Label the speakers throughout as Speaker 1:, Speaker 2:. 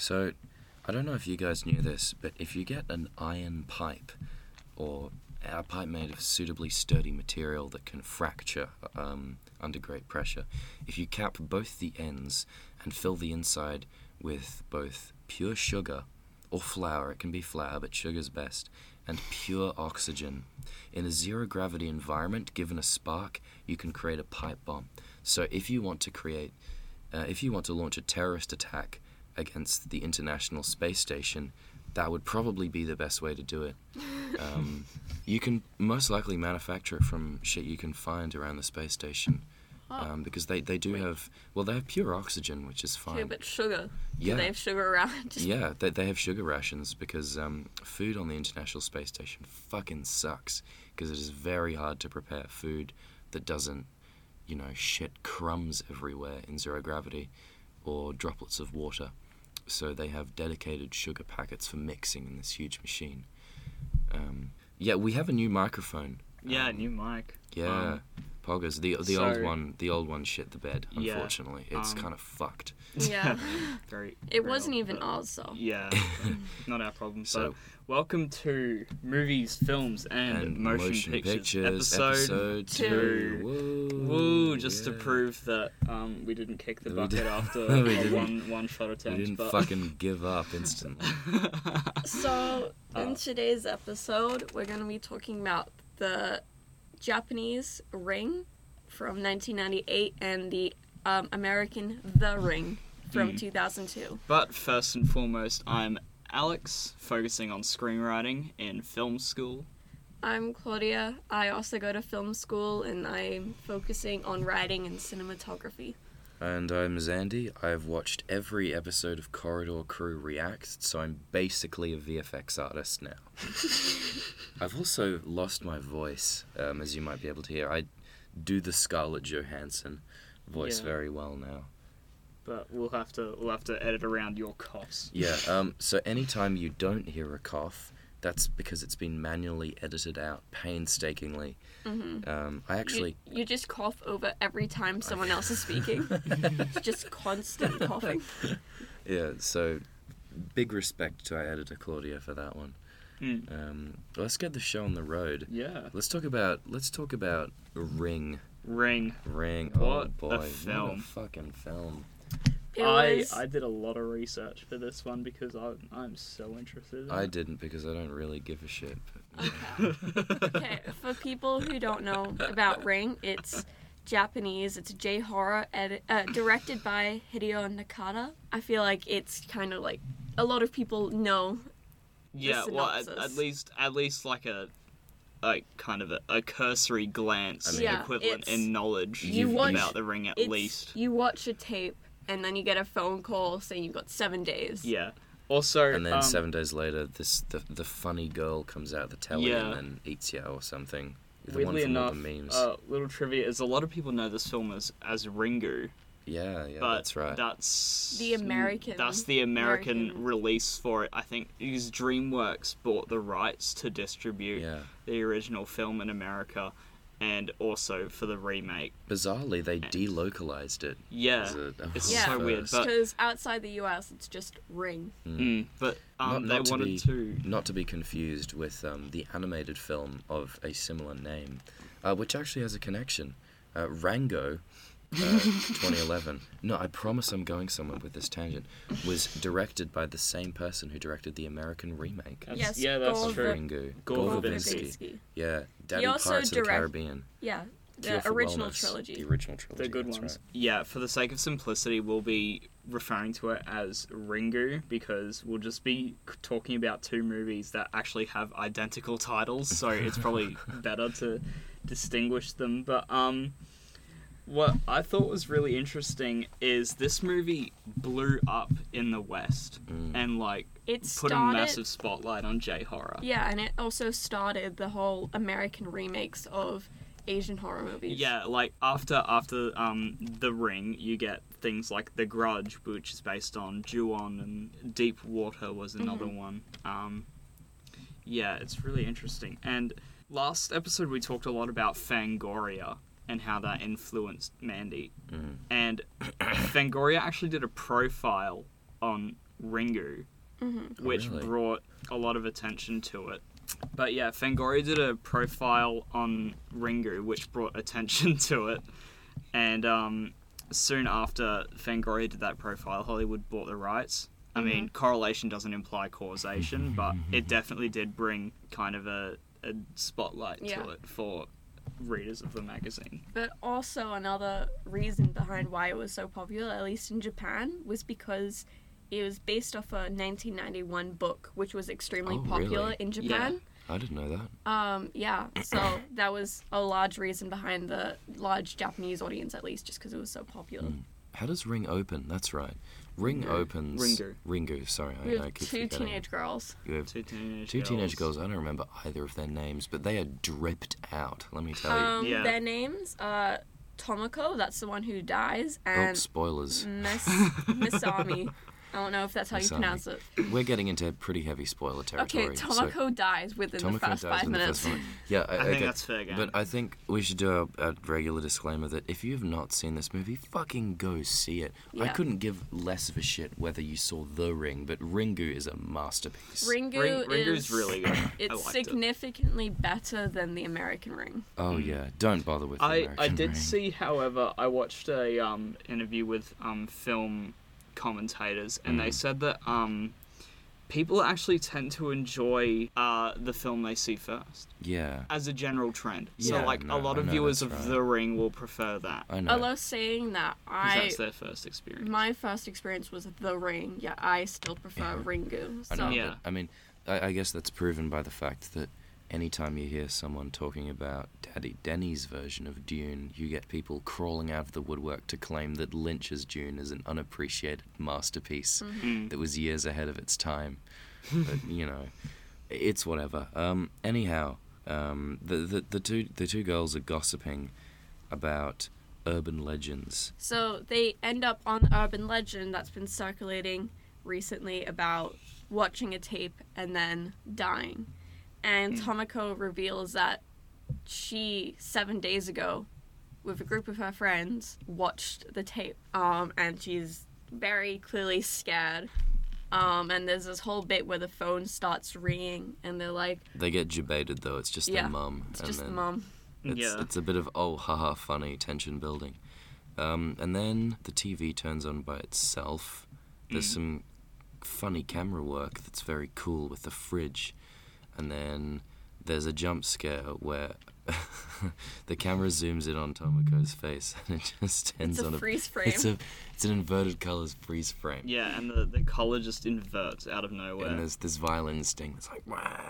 Speaker 1: So, I don't know if you guys knew this, but if you get an iron pipe, or a pipe made of suitably sturdy material that can fracture um, under great pressure, if you cap both the ends and fill the inside with both pure sugar or flour, it can be flour, but sugar's best, and pure oxygen. In a zero gravity environment, given a spark, you can create a pipe bomb. So if you want to create, uh, if you want to launch a terrorist attack against the International Space Station, that would probably be the best way to do it. Um, you can most likely manufacture it from shit you can find around the space station. Um, because they, they do have well they have pure oxygen which is fine
Speaker 2: Okay, but sugar.
Speaker 1: Yeah.
Speaker 2: Do they have sugar around?
Speaker 1: Yeah, they, they have sugar rations because um, food on the International Space Station fucking sucks because it is very hard to prepare food that doesn't, you know, shit crumbs everywhere in zero gravity or droplets of water. So they have dedicated sugar packets for mixing in this huge machine. Um, yeah, we have a new microphone.
Speaker 3: Yeah,
Speaker 1: Um,
Speaker 3: new mic.
Speaker 1: Yeah,
Speaker 3: Um,
Speaker 1: Poggers. The the old one the old one shit the bed.
Speaker 3: Yeah,
Speaker 1: Unfortunately, it's
Speaker 3: um,
Speaker 1: kind of fucked.
Speaker 2: Yeah.
Speaker 3: very.
Speaker 2: It
Speaker 3: very
Speaker 2: wasn't
Speaker 3: old,
Speaker 2: even
Speaker 3: but-
Speaker 2: ours, though.
Speaker 3: Yeah, not our problem.
Speaker 1: So-
Speaker 3: So, welcome to movies, films, and,
Speaker 1: and
Speaker 3: motion, pictures, episode.
Speaker 1: two.
Speaker 2: two.
Speaker 1: Woo,
Speaker 3: Woo! Just to prove that um, we didn't kick the bucket after
Speaker 1: we
Speaker 3: a
Speaker 1: didn't-
Speaker 3: one one shot attempt.
Speaker 1: We didn't
Speaker 3: but
Speaker 1: fucking give up instantly.
Speaker 2: So, in
Speaker 3: Uh.
Speaker 2: today's episode, we're going to be talking about the Japanese Ring from 1998 and the um, American The Ring from
Speaker 3: Mm.
Speaker 2: 2002.
Speaker 3: But first and foremost, I'm Alex, focusing on screenwriting in film school.
Speaker 2: I'm Claudia. I also go to film school and I'm focusing on writing and cinematography.
Speaker 1: And I'm Zandy. I've watched every episode of Corridor Crew React, so I'm basically a VFX artist now. I've also lost my voice, um, as you might be able to hear. I do the Scarlett Johansson voice
Speaker 3: Yeah.
Speaker 1: very well now.
Speaker 3: But we'll have to we'll have to edit around your coughs.
Speaker 1: Yeah. Um. So anytime you don't hear a cough, that's because it's been manually edited out painstakingly.
Speaker 2: hmm
Speaker 1: Um. I
Speaker 2: You,
Speaker 1: actually.
Speaker 2: you just cough over every time someone else is speaking. It's just constant coughing.
Speaker 1: Yeah. So, big respect to our editor Claudia for that one.
Speaker 3: Mm.
Speaker 1: Um. Let's get the show on the road.
Speaker 3: Yeah.
Speaker 1: Let's talk about let's talk about Ring.
Speaker 3: Ring.
Speaker 1: Ring.
Speaker 3: What
Speaker 1: oh
Speaker 3: a
Speaker 1: boy, what a
Speaker 3: film.
Speaker 1: fucking film.
Speaker 2: It
Speaker 3: I
Speaker 2: was,
Speaker 3: I did a lot of research for this one because I I'm so interested. In
Speaker 1: I
Speaker 3: it.
Speaker 1: didn't because I don't really give a shit. But,
Speaker 2: okay, for people who don't know about Ring, it's Japanese. It's J horror, edi- uh, directed by Hideo Nakata. I feel like it's kind of like a lot of people know.
Speaker 3: Yeah, well, at, at least at least like a like kind of a, a cursory glance
Speaker 1: I mean-
Speaker 2: Yeah,
Speaker 3: equivalent in knowledge
Speaker 2: You watch-
Speaker 3: about the ring at least.
Speaker 2: you watch a tape and then you get a phone call saying you've got seven days.
Speaker 3: Yeah. Also,
Speaker 1: and then
Speaker 3: um,
Speaker 1: seven days later, this the the funny girl comes out of the telly
Speaker 3: Yeah.
Speaker 1: and then eats you or something. The
Speaker 3: weirdly
Speaker 1: one from all
Speaker 3: enough,
Speaker 1: the memes.
Speaker 3: uh, little trivia is a lot of people know this film as as Ringu,
Speaker 1: yeah, yeah,
Speaker 3: but
Speaker 1: that's right.
Speaker 3: that's
Speaker 2: The American-
Speaker 3: That's the American,
Speaker 2: American-
Speaker 3: release for it. I think because DreamWorks bought the rights to distribute
Speaker 1: yeah.
Speaker 3: the original film in America, and also for the remake.
Speaker 1: Bizarrely, they delocalized it.
Speaker 3: Yeah,
Speaker 1: as a- a
Speaker 3: it's
Speaker 2: Yeah.
Speaker 3: so weird,
Speaker 2: Because outside the US, it's just Ring.
Speaker 3: mm, but um,
Speaker 1: Not- not
Speaker 3: they
Speaker 1: to
Speaker 3: wanted
Speaker 1: be-
Speaker 3: to.
Speaker 1: Not to be confused with um, the animated film of a similar name, uh, which actually has a connection. Uh, Rango, uh, 2011. No, I promise I'm going somewhere with this tangent. Was directed by the same person who directed the American remake.
Speaker 3: That's,
Speaker 2: Yes,
Speaker 3: yeah, that's
Speaker 2: Gore
Speaker 3: true.
Speaker 1: Ringu.
Speaker 3: Gore
Speaker 1: Gore
Speaker 3: Verbinski.
Speaker 1: Verbinski. Yeah, Daddy
Speaker 2: also
Speaker 1: Pirates of the Caribbean.
Speaker 2: Yeah, the
Speaker 1: for
Speaker 2: original
Speaker 1: Wellness,
Speaker 2: trilogy.
Speaker 1: The original trilogy.
Speaker 3: The good
Speaker 1: that's
Speaker 3: ones.
Speaker 1: right.
Speaker 3: Yeah, for the sake of simplicity, we'll be referring to it as Ringu because we'll just be talking about two movies that actually have identical titles, so it's probably better to distinguish them. But um what I thought was really interesting is this movie blew up in the West
Speaker 1: Mm.
Speaker 3: and like
Speaker 2: It
Speaker 3: put
Speaker 2: started.
Speaker 3: a massive spotlight on J horror.
Speaker 2: Yeah, and it also started the whole American remakes of Asian horror movies.
Speaker 3: Yeah, like after after um the Ring, you get things like The Grudge, which is based on Ju-on, and Deep Water was another
Speaker 2: Mhm.
Speaker 3: one. Um, yeah, it's really interesting. And last episode we talked a lot about Fangoria and how that influenced Mandy.
Speaker 1: Mm.
Speaker 3: And Fangoria actually did a profile on Ringu, which
Speaker 1: really?
Speaker 3: brought a lot of attention to it. But yeah, Fangoria did a profile on Ringu, which brought attention to it. And um, soon after Fangoria did that profile, Hollywood bought the rights. I mean, correlation doesn't imply causation, but it definitely did bring kind of a, a spotlight
Speaker 2: Yeah.
Speaker 3: to it for readers of the magazine.
Speaker 2: But also another reason behind why it was so popular, at least in Japan, was because it was based off a 1991 book, which was extremely
Speaker 1: Oh,
Speaker 2: popular
Speaker 1: really?
Speaker 2: in Japan.
Speaker 1: I didn't know that.
Speaker 2: Um, yeah. So that was a large reason behind the large Japanese audience, at least, just because it was so popular.
Speaker 1: How does Ring open? That's right. Ring
Speaker 3: Ringu.
Speaker 1: opens.
Speaker 3: Ringu.
Speaker 1: Ringu. Sorry,
Speaker 2: We
Speaker 1: I, I
Speaker 2: have
Speaker 1: keep
Speaker 2: two
Speaker 1: forgetting.
Speaker 2: teenage girls.
Speaker 1: You have
Speaker 3: Two teenage
Speaker 1: two
Speaker 3: girls.
Speaker 1: teenage girls. I don't remember either of their names, but they are dripped out. Let me tell you.
Speaker 2: Um,
Speaker 3: Yeah.
Speaker 2: Their names are Tomoko, that's the one who dies,
Speaker 1: oh,
Speaker 2: and
Speaker 1: spoilers.
Speaker 2: Miss Misami. I don't know if that's how you
Speaker 1: Misami.
Speaker 2: pronounce it.
Speaker 1: We're getting into pretty heavy spoiler territory.
Speaker 2: Okay,
Speaker 1: so-
Speaker 2: Tomoko dies within the first
Speaker 1: dies
Speaker 2: five
Speaker 1: in the
Speaker 2: minutes.
Speaker 1: first one. Yeah, I,
Speaker 3: I think
Speaker 1: okay.
Speaker 3: that's fair game.
Speaker 1: But I think we should do a, a regular disclaimer that if you have not seen this movie, fucking go see it. I
Speaker 2: Yeah.
Speaker 1: couldn't give less of a shit whether you saw The Ring, but Ringu is a masterpiece.
Speaker 2: Ringu
Speaker 3: Ring, Ringu's
Speaker 2: is
Speaker 3: really good. I
Speaker 2: it's
Speaker 3: liked it.
Speaker 2: significantly better than the American Ring.
Speaker 1: Oh yeah, don't bother with the
Speaker 3: I,
Speaker 1: American
Speaker 3: I did
Speaker 1: Ring.
Speaker 3: see, however, I watched a um, interview with um, film commentators, and they
Speaker 1: Mm.
Speaker 3: said that um, people actually tend to enjoy uh, the film they see first,
Speaker 1: Yeah,
Speaker 3: as a general trend. so, like,
Speaker 1: no,
Speaker 3: a lot of viewers of
Speaker 1: right.
Speaker 3: The Ring will prefer that.
Speaker 1: I know.
Speaker 2: Although saying that,
Speaker 3: 'cause
Speaker 2: I
Speaker 3: that's their first experience.
Speaker 2: my first experience was The Ring. Yeah, I still prefer
Speaker 1: Yeah.
Speaker 2: Ringu.
Speaker 1: I know,
Speaker 3: Yeah.
Speaker 1: I mean, I, I guess that's proven by the fact that anytime you hear someone talking about Daddy Denny's version of Dune, you get people crawling out of the woodwork to claim that Lynch's Dune is an unappreciated masterpiece
Speaker 3: Mm.
Speaker 1: that was years ahead of its time. but you know, it's whatever. Um, anyhow, um, the, the the two the two girls are gossiping about urban legends.
Speaker 2: So they end up on the urban legend that's been circulating recently about watching a tape and then dying. And Tomoko reveals that she, seven days ago, with a group of her friends, watched the tape. Um, and she's very clearly scared. Um, and there's this whole bit where the phone starts ringing, and they're like,
Speaker 1: They get debated though. It's just
Speaker 2: Yeah,
Speaker 1: their mum.
Speaker 2: it's
Speaker 1: and
Speaker 2: just the
Speaker 1: then-
Speaker 2: mom.
Speaker 1: It's,
Speaker 3: Yeah.
Speaker 1: it's a bit of oh haha funny tension building. Um, and then the TV turns on by itself. There's
Speaker 3: Mm.
Speaker 1: some funny camera work that's very cool with the fridge. And then there's a jump scare where the camera zooms in on Tomoko's face and it just ends
Speaker 2: It's a
Speaker 1: on
Speaker 2: freeze frame.
Speaker 1: It's a it's an inverted colors freeze frame.
Speaker 3: Yeah, and the, the collar just inverts out of nowhere.
Speaker 1: And there's this violin sting that's like Wah!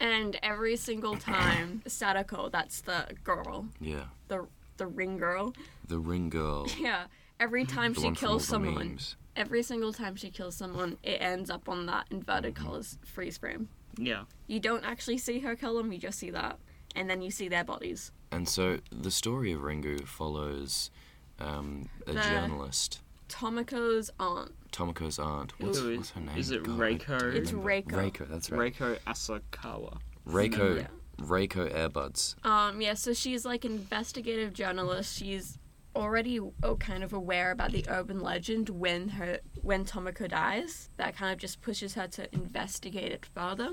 Speaker 2: And every single time, Sadako, that's the girl,
Speaker 1: Yeah.
Speaker 2: the the ring girl,
Speaker 1: The ring girl.
Speaker 2: Yeah. Every time
Speaker 1: The
Speaker 2: she
Speaker 1: one from all
Speaker 2: kills
Speaker 1: the
Speaker 2: someone,
Speaker 1: memes.
Speaker 2: every single time she kills someone, it ends up on that inverted
Speaker 1: Mm-hmm.
Speaker 2: colors freeze frame.
Speaker 3: Yeah.
Speaker 2: You don't actually see her kill them, you just see that. And then you see their bodies.
Speaker 1: And so the story of Ringu follows um, a
Speaker 2: The-
Speaker 1: journalist,
Speaker 2: Tomoko's aunt.
Speaker 1: Tomoko's aunt. What's,
Speaker 3: Who is-
Speaker 1: what's her name?
Speaker 3: is it
Speaker 1: God,
Speaker 3: Reiko?
Speaker 2: It's. Reiko.
Speaker 1: Reiko, that's right.
Speaker 3: Reiko Asakawa.
Speaker 1: Reiko,
Speaker 2: Yeah.
Speaker 1: Reiko Airbuds.
Speaker 2: Um, yeah, so she's like an investigative journalist. She's already oh, kind of aware about the urban legend when her when Tomoko dies. That kind of just pushes her to investigate it further.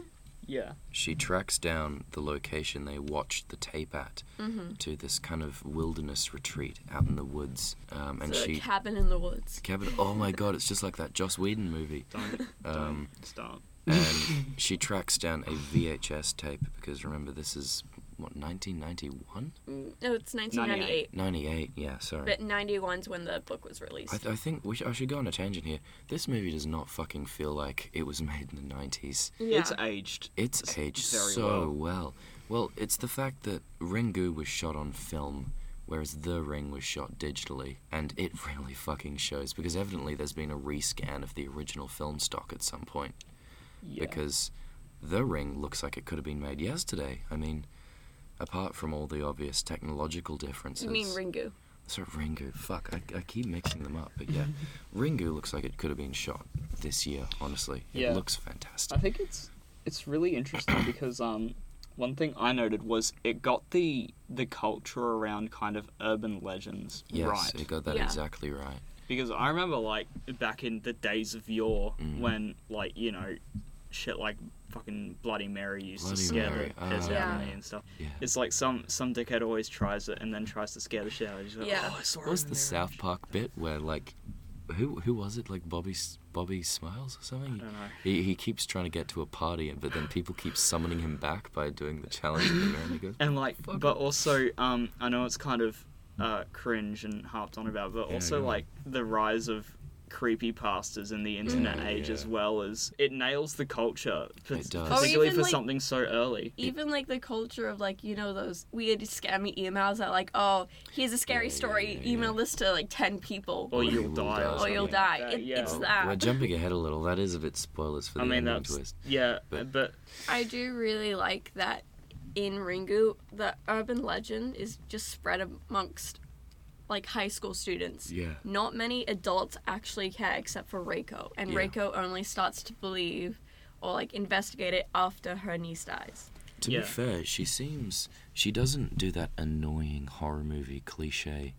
Speaker 3: Yeah.
Speaker 1: She tracks down the location they watched the tape at
Speaker 2: Mm-hmm.
Speaker 1: to this kind of wilderness retreat out in the woods. Um, and
Speaker 2: the
Speaker 1: she
Speaker 2: cabin in the woods.
Speaker 1: cabin. Oh my god, it's just like that Joss Whedon movie.
Speaker 3: Don't,
Speaker 1: Um,
Speaker 3: don't start.
Speaker 1: and she tracks down a VHS tape because remember this is what 1991,
Speaker 2: Mm, No, it's 1998.
Speaker 1: 98. Yeah, sorry.
Speaker 2: But 91's when the book was released.
Speaker 1: I, th- I think we sh- I should go on a tangent here. This movie does not fucking feel like it was made in the 90s.
Speaker 2: yeah.
Speaker 3: It's aged.
Speaker 1: It's
Speaker 3: It's
Speaker 1: aged so
Speaker 3: well.
Speaker 1: well. well. it's the fact that Ringu was shot on film, whereas The Ring was shot digitally, and it really fucking shows because evidently there's been a rescan of the original film stock at some point.
Speaker 3: Yeah.
Speaker 1: Because The Ring looks like it could have been made yesterday. I mean, apart from all the obvious technological differences.
Speaker 2: you mean Ringu?
Speaker 1: Sorry, Ringu. Fuck, I, I keep mixing them up. But yeah, Ringu looks like it could have been shot this year, honestly. It
Speaker 3: Yeah.
Speaker 1: looks fantastic.
Speaker 3: I think it's it's really interesting because um one thing I noted was it got the the culture around kind of urban legends
Speaker 1: Yes,
Speaker 3: right.
Speaker 1: it got that
Speaker 2: Yeah.
Speaker 1: exactly right.
Speaker 3: because I remember like back in the days of yore
Speaker 1: Mm.
Speaker 3: when like you know shit like fucking Bloody Mary used
Speaker 1: Bloody
Speaker 3: to scare
Speaker 1: Mary,
Speaker 3: the piss
Speaker 2: ah.
Speaker 3: out of me and stuff.
Speaker 1: Yeah.
Speaker 3: It's like some some dickhead always tries it and then tries to scare the shit out of you. Just like,
Speaker 2: Yeah.
Speaker 3: Oh, I saw
Speaker 1: What was the
Speaker 3: there."
Speaker 1: South Park bit where like, who who was it? Like Bobby Bobby Smiles or something.
Speaker 3: I don't know.
Speaker 1: He, he keeps trying to get to a party, but then people keep summoning him back by doing the challenge. in the and goes,
Speaker 3: And like,
Speaker 1: Fuck
Speaker 3: but also, um, I know it's kind of uh, cringe and harped on about, but
Speaker 1: Yeah,
Speaker 3: also
Speaker 1: yeah.
Speaker 3: like the rise of creepy pastas in the internet
Speaker 1: Mm.
Speaker 3: age
Speaker 1: Yeah.
Speaker 3: as well as it nails the culture, p-
Speaker 1: It does.
Speaker 3: Particularly for
Speaker 2: like-
Speaker 3: something so early.
Speaker 2: Even like the culture of like you know those weird scammy emails that like oh here's a scary
Speaker 1: Yeah, yeah,
Speaker 2: story
Speaker 1: yeah,
Speaker 2: email
Speaker 1: yeah.
Speaker 2: this to like ten people
Speaker 3: Or
Speaker 1: Or
Speaker 3: you'll die.
Speaker 1: die.
Speaker 3: Or,
Speaker 2: or you'll
Speaker 1: like
Speaker 2: die.
Speaker 3: that,
Speaker 2: It,
Speaker 3: yeah.
Speaker 2: It's that.
Speaker 1: We're jumping ahead a little. That is a bit spoilers for
Speaker 3: I
Speaker 1: the
Speaker 3: mean,
Speaker 1: ending
Speaker 3: that's
Speaker 1: twist.
Speaker 3: yeah,
Speaker 1: But-
Speaker 3: but
Speaker 2: I do really like that in Ringu, the urban legend is just spread amongst like high school students.
Speaker 1: Yeah.
Speaker 2: Not many adults actually care except for Reiko, and
Speaker 1: Yeah.
Speaker 2: Reiko only starts to believe or like investigate it after her niece dies.
Speaker 1: To
Speaker 3: Yeah.
Speaker 1: be fair, she seems she doesn't do that annoying horror movie cliche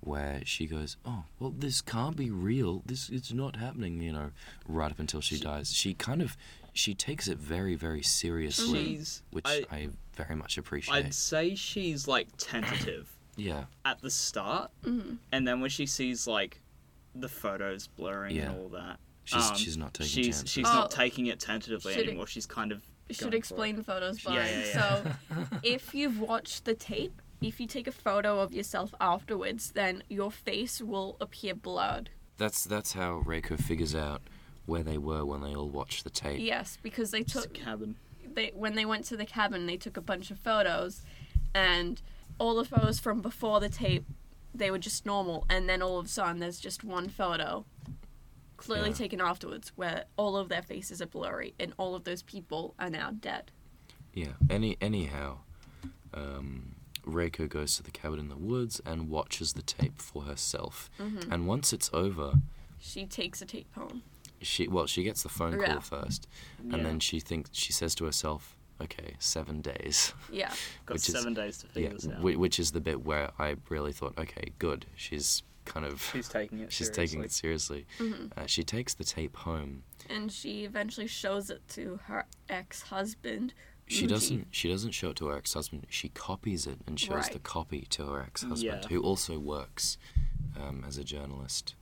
Speaker 1: where she goes, "Oh, well, this can't be real. This it's not happening." You know, right up until she,
Speaker 3: She-
Speaker 1: dies. She kind of she takes it very very seriously,
Speaker 3: she's
Speaker 1: which
Speaker 3: I,
Speaker 1: I, very much appreciate.
Speaker 3: I'd say she's like tentative
Speaker 1: yeah,
Speaker 3: at the start,
Speaker 2: hmm
Speaker 3: and then when she sees like the photos blurring
Speaker 1: Yeah.
Speaker 3: and all that,
Speaker 1: she's
Speaker 3: um,
Speaker 1: she's not taking
Speaker 3: she's
Speaker 1: chances.
Speaker 3: she's
Speaker 2: Oh.
Speaker 3: not taking it tentatively
Speaker 2: Should it-
Speaker 3: anymore. She's kind of
Speaker 2: Should
Speaker 3: going for it.
Speaker 2: explain photos
Speaker 3: Yeah,
Speaker 2: blurring.
Speaker 3: yeah, yeah.
Speaker 2: So if you've watched the tape, if you take a photo of yourself afterwards, then your face will appear blurred.
Speaker 1: That's that's how Reiko figures out where they were when they all watched the tape.
Speaker 2: Yes, because they
Speaker 3: Just a
Speaker 2: took
Speaker 3: cabin.
Speaker 2: they when they went to the cabin, they took a bunch of photos, and all the photos from before the tape, they were just normal, and then all of a sudden there's just one photo, clearly
Speaker 1: Yeah.
Speaker 2: taken afterwards, where all of their faces are blurry, and all of those people are now dead.
Speaker 1: Yeah. Any anyhow, um, Reiko goes to the cabin in the woods and watches the tape for herself.
Speaker 2: hmm
Speaker 1: And once it's over,
Speaker 2: She takes a tape home.
Speaker 1: she well she gets the phone call
Speaker 2: Yeah.
Speaker 1: first,
Speaker 3: Yeah.
Speaker 1: and then she thinks she says to herself, "Okay, seven days."
Speaker 2: Yeah.
Speaker 3: got
Speaker 1: which is-
Speaker 3: seven days to figure
Speaker 1: yeah,
Speaker 3: this out.
Speaker 1: whi- which is the bit where I really thought, okay, good. She's kind of
Speaker 3: She's taking it.
Speaker 1: she's
Speaker 3: seriously.
Speaker 1: taking it seriously.
Speaker 2: hmm
Speaker 1: Uh, she takes the tape home.
Speaker 2: and she eventually shows it to her ex-husband.
Speaker 1: She
Speaker 2: Uji.
Speaker 1: doesn't. She doesn't show it to her ex-husband. She copies it and shows the copy to her ex-husband,
Speaker 3: Yeah.
Speaker 1: who also works um, as a journalist,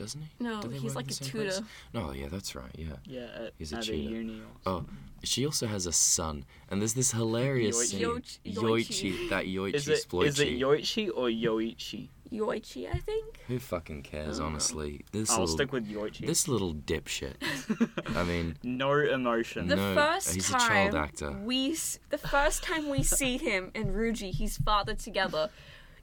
Speaker 1: doesn't he?
Speaker 2: No,
Speaker 1: Do
Speaker 2: he's like a
Speaker 1: the
Speaker 2: tutor.
Speaker 1: No, oh, yeah, that's right. Yeah.
Speaker 3: Yeah, at,
Speaker 1: He's a
Speaker 3: at a
Speaker 1: cheater.
Speaker 3: uni
Speaker 1: Oh, she also has a son, and there's this hilarious
Speaker 3: Yoichi.
Speaker 1: scene.
Speaker 2: Yoichi-
Speaker 1: Yoichi,
Speaker 2: Yoichi.
Speaker 1: that Yoichi
Speaker 3: Is it
Speaker 1: Sploichi.
Speaker 3: is it Yoichi or Yoichi?
Speaker 2: Yoichi, I think.
Speaker 1: Who fucking cares,
Speaker 2: Oh.
Speaker 1: honestly? This
Speaker 3: I'll
Speaker 1: little,
Speaker 3: stick with Yoichi.
Speaker 1: this little dipshit. I mean,
Speaker 3: no emotion.
Speaker 2: The
Speaker 1: No,
Speaker 2: first
Speaker 1: he's a
Speaker 2: time
Speaker 1: child actor.
Speaker 2: we, the first time we see him and Ryuji, he's father together.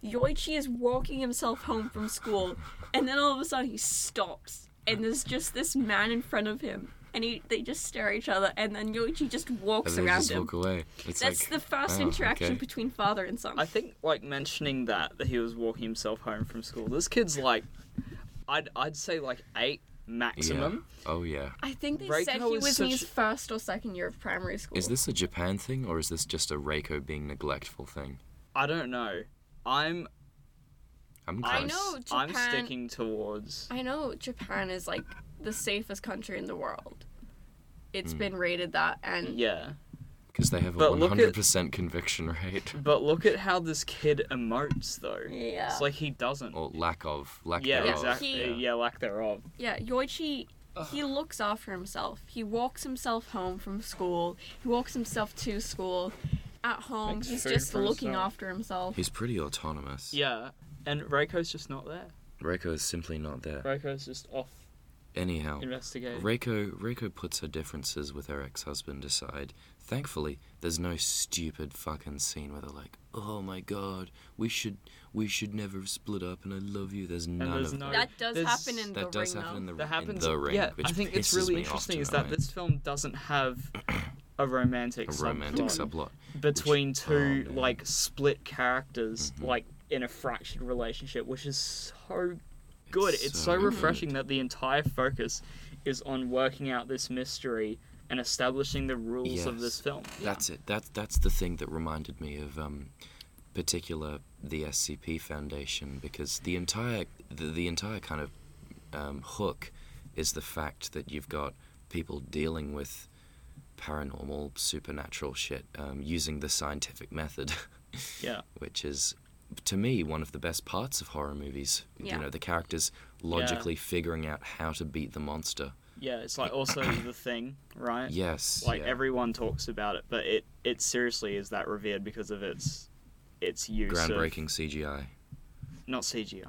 Speaker 2: Yoichi is walking himself home from school, and then all of a sudden he stops, and there's just this man in front of him, and he, they just stare at each other, and then Yoichi just walks
Speaker 1: and
Speaker 2: around
Speaker 1: just
Speaker 2: him.
Speaker 1: walk away. It's
Speaker 2: That's
Speaker 1: like,
Speaker 2: the first
Speaker 1: oh,
Speaker 2: interaction
Speaker 1: okay.
Speaker 2: between father and son.
Speaker 3: I think like mentioning that that he was walking himself home from school. This kid's like, I'd I'd say like eight maximum.
Speaker 1: Oh yeah.
Speaker 2: I think they
Speaker 3: Reiko
Speaker 2: said he
Speaker 3: is
Speaker 2: was in his first or second year of primary school.
Speaker 1: Is this a Japan thing or is this just a Reiko being neglectful thing?
Speaker 3: I don't know. I'm
Speaker 1: I'm
Speaker 2: I
Speaker 1: close.
Speaker 2: know
Speaker 3: I'm sticking towards.
Speaker 2: I know Japan is like the safest country in the world. It's
Speaker 1: Hmm.
Speaker 2: been rated that, and
Speaker 3: Yeah,
Speaker 1: Because they have a
Speaker 3: But look
Speaker 1: 100% conviction rate.
Speaker 3: but look at how this kid emotes though.
Speaker 2: yeah,
Speaker 3: It's like he doesn't.
Speaker 1: Or lack of. Lack of.
Speaker 3: yeah,
Speaker 1: thereof.
Speaker 3: exactly.
Speaker 2: He-
Speaker 3: Yeah. lack thereof.
Speaker 2: yeah. Yoichi, he looks after himself. He walks himself home from school. He walks himself to school. At home,
Speaker 3: Makes
Speaker 2: he's
Speaker 3: food
Speaker 2: just
Speaker 3: for
Speaker 2: looking
Speaker 3: himself.
Speaker 2: after himself.
Speaker 1: He's pretty autonomous.
Speaker 3: Yeah, and Reiko's just not there.
Speaker 1: Reiko is simply not there.
Speaker 3: Reiko's just off
Speaker 1: Anyhow,
Speaker 3: investigating.
Speaker 1: Reiko Reiko puts her differences with her ex-husband aside. Thankfully, there's no stupid fucking scene where they're like, "Oh my god, we should we should never have split up, and I love you." There's none
Speaker 3: there's
Speaker 1: of
Speaker 3: no-
Speaker 1: that.
Speaker 2: that does
Speaker 3: there's-
Speaker 2: happen in
Speaker 1: That
Speaker 2: the
Speaker 1: does
Speaker 2: ring,
Speaker 1: happen in
Speaker 2: though.
Speaker 1: the
Speaker 3: that happens.
Speaker 1: in the ring,
Speaker 3: yeah,
Speaker 1: which
Speaker 3: I think it's really interesting is that this film doesn't have a romantic
Speaker 1: a
Speaker 3: subplot
Speaker 1: romantic subplot.
Speaker 3: between
Speaker 1: which-
Speaker 3: two
Speaker 1: oh,
Speaker 3: like split characters
Speaker 1: Mhm.
Speaker 3: like in a fractured relationship which is so good
Speaker 1: It's
Speaker 3: it's,
Speaker 1: so
Speaker 3: so, refreshing
Speaker 1: good.
Speaker 3: that the entire focus is on working out this mystery and establishing the rules of this film
Speaker 1: That's it. That's that's the thing that reminded me of um, particular the SCP Foundation because the entire the, the entire kind of um, hook is the fact that you've got people dealing with paranormal, supernatural shit um, using the scientific method,
Speaker 3: Yeah.
Speaker 1: which is, to me, one of the best parts of horror movies.
Speaker 2: Yeah.
Speaker 1: You know, the characters logically figuring out how to beat the monster.
Speaker 3: Yeah, it's like also the thing, right?
Speaker 1: Yes.
Speaker 3: Like
Speaker 1: yeah.
Speaker 3: everyone talks about it, but it it seriously is that revered because of its its use
Speaker 1: groundbreaking
Speaker 3: of
Speaker 1: CGI.
Speaker 3: not CGI.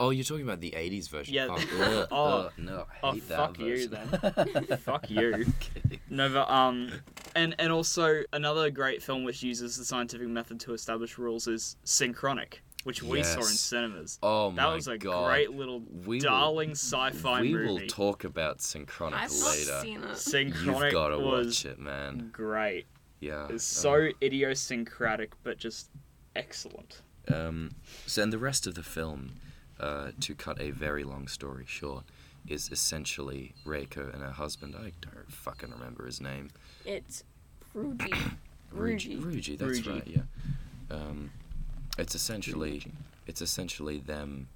Speaker 1: Oh, you're talking about the '80s version.
Speaker 3: Yeah.
Speaker 1: Fuck, ugh,
Speaker 3: Oh.
Speaker 1: ugh, no, I
Speaker 3: Oh,
Speaker 1: hate that
Speaker 3: fuck you then. Fuck you. No, but um, and and also another great film which uses the scientific method to establish rules is Synchronic, which we saw in cinemas.
Speaker 1: Oh
Speaker 3: That
Speaker 1: my god, that
Speaker 3: was a
Speaker 1: god.
Speaker 3: great little
Speaker 1: We will-
Speaker 3: darling sci-fi
Speaker 1: we
Speaker 3: movie.
Speaker 1: will talk about Synchronic
Speaker 2: I've not
Speaker 1: later.
Speaker 2: seen it.
Speaker 3: Synchronic
Speaker 1: You've got to
Speaker 3: was
Speaker 1: watch it, man.
Speaker 3: great.
Speaker 1: Yeah.
Speaker 3: It's
Speaker 1: uh,
Speaker 3: so idiosyncratic, but just excellent.
Speaker 1: Um, so, and the rest of the film, uh, to cut a very long story short, is essentially Reiko and her husband. I don't fucking remember his name.
Speaker 2: It's Ryuji.
Speaker 1: Ryuji.
Speaker 2: Ryuji.
Speaker 1: Ryuji, that's
Speaker 3: Ryuji.
Speaker 1: right. Yeah. Um, it's essentially
Speaker 3: Ruji.
Speaker 1: it's essentially them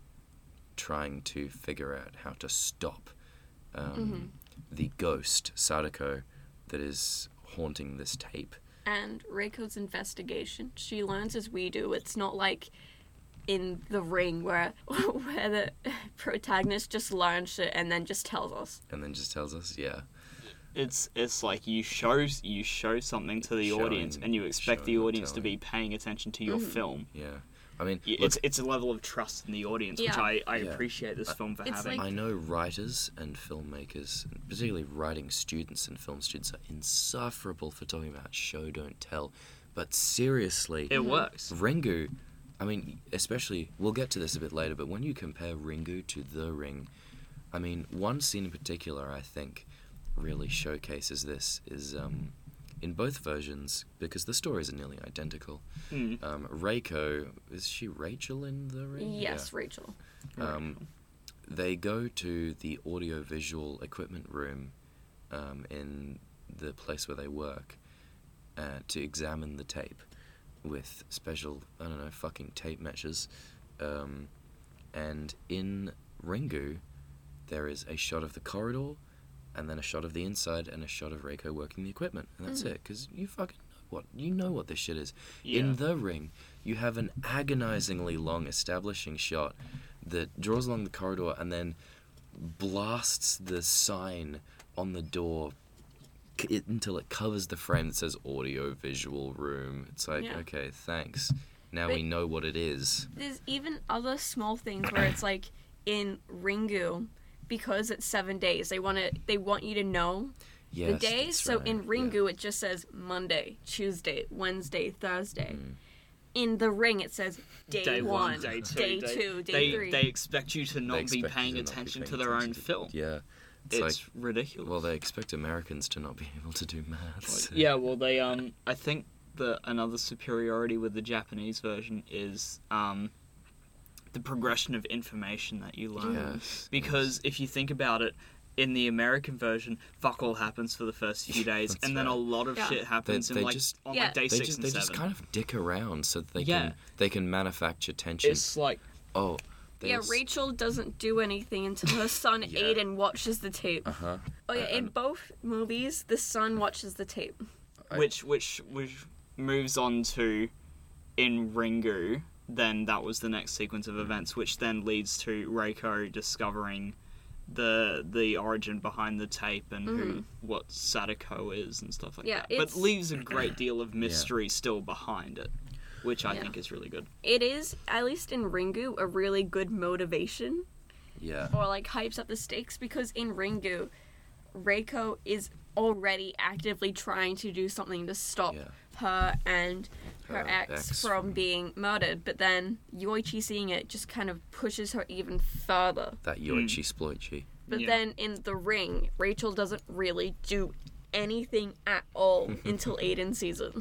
Speaker 1: trying to figure out how to stop um, the ghost Sadako that is haunting this tape.
Speaker 2: And Reiko's investigation. She learns as we do. It's not like in the ring where where the protagonist just learns it and then just tells us.
Speaker 1: And then just tells us, yeah,
Speaker 3: It's it's like you show you show something to the
Speaker 1: Showing-
Speaker 3: audience, and you expect the audience to be paying attention to your mm. film.
Speaker 1: yeah. I mean,
Speaker 3: Y-
Speaker 1: look,
Speaker 3: It's it's a level of trust in the audience, which I, I
Speaker 1: Yeah.
Speaker 3: appreciate this film for having.
Speaker 2: like-
Speaker 1: I know writers and filmmakers, and particularly writing students and film students, are insufferable for talking about show don't tell. But seriously,
Speaker 3: it mm-hmm. works.
Speaker 1: Ringu, I mean, especially, we'll get to this a bit later, but when you compare Ringu to The Ring, I mean, one scene in particular I think really showcases this is um, in both versions, because the stories are nearly identical.
Speaker 3: Mm.
Speaker 1: Um, Reiko, is she Rachel in The Ring?
Speaker 2: Yes, Rachel.
Speaker 1: Um, they go to the audiovisual equipment room um, in the place where they work uh, to examine the tape with special, I don't know, fucking tape measures. Um, and in Ringu, there is a shot of the corridor, and then a shot of the inside, and a shot of Reiko working the equipment. And that's it, because you fucking know what you know what this shit is.
Speaker 3: Yeah.
Speaker 1: In the ring, you have an agonizingly long establishing shot that draws along the corridor and then blasts the sign on the door it, until it covers the frame that says audio visual room. It's like,
Speaker 2: Yeah.
Speaker 1: okay, thanks. Now
Speaker 2: But-
Speaker 1: we know what it is.
Speaker 2: There's even other small things where it's like in Ringu, because it's seven days, they want to they want you to know
Speaker 1: Yes,
Speaker 2: the days. So
Speaker 1: right,
Speaker 2: in
Speaker 1: yeah.
Speaker 2: Ringu, it just says Monday, Tuesday, Wednesday, Thursday.
Speaker 1: Mm.
Speaker 2: In the ring, it says day, one,
Speaker 3: day two,
Speaker 2: day
Speaker 3: they,
Speaker 2: two, day
Speaker 3: they,
Speaker 2: three.
Speaker 3: They expect you to
Speaker 1: They
Speaker 3: not be paying
Speaker 1: to not be
Speaker 3: attention
Speaker 1: paying
Speaker 3: to their own
Speaker 1: attention to-
Speaker 3: film.
Speaker 1: Yeah. It's,
Speaker 3: It's
Speaker 1: like,
Speaker 3: ridiculous.
Speaker 1: well, they expect Americans to not be able to do maths.
Speaker 3: Yeah, well, they um, I think the another superiority with the Japanese version is um, the progression of information that you learn.
Speaker 1: Yes.
Speaker 3: Because if you think about it, in the American version, fuck all happens for the first few days, and then a lot of
Speaker 2: Yeah.
Speaker 3: shit happens
Speaker 1: they
Speaker 3: in like
Speaker 1: just-
Speaker 3: on
Speaker 2: Yeah.
Speaker 3: like day
Speaker 1: They
Speaker 3: six
Speaker 1: just
Speaker 3: and
Speaker 1: they
Speaker 3: seven.
Speaker 1: just kind of dick around so that they
Speaker 3: Yeah.
Speaker 1: can they can manufacture tension.
Speaker 3: It's like
Speaker 1: oh,
Speaker 2: yeah,
Speaker 1: there's-
Speaker 2: Rachel doesn't do anything until her son
Speaker 1: Yeah.
Speaker 2: Aiden watches the tape.
Speaker 1: Uh-huh.
Speaker 2: Oh yeah, in both movies, the son watches the tape.
Speaker 1: I-
Speaker 3: which which which moves on to in Ringu. Then that was the next sequence of events, which then leads to Reiko discovering the the origin behind the tape and who what Sadako is and stuff like
Speaker 2: Yeah,
Speaker 3: that. But
Speaker 2: it's-
Speaker 3: leaves a great deal of mystery still behind it, which I
Speaker 2: Yeah.
Speaker 3: think is really good.
Speaker 2: It is, at least in Ringu, a really good motivation
Speaker 1: Yeah.
Speaker 2: or like hypes up the stakes because in Ringu, Reiko is already actively trying to do something to stop
Speaker 1: Yeah.
Speaker 2: her and her,
Speaker 1: Her
Speaker 2: ex,
Speaker 1: ex
Speaker 2: from
Speaker 1: from-
Speaker 2: being murdered. But then Yoichi seeing it just kind of pushes her even further.
Speaker 1: That hmm. Yoichi Sploichi.
Speaker 2: But
Speaker 3: Yeah.
Speaker 2: then in the ring, Rachel doesn't really do anything at all until Aiden sees it.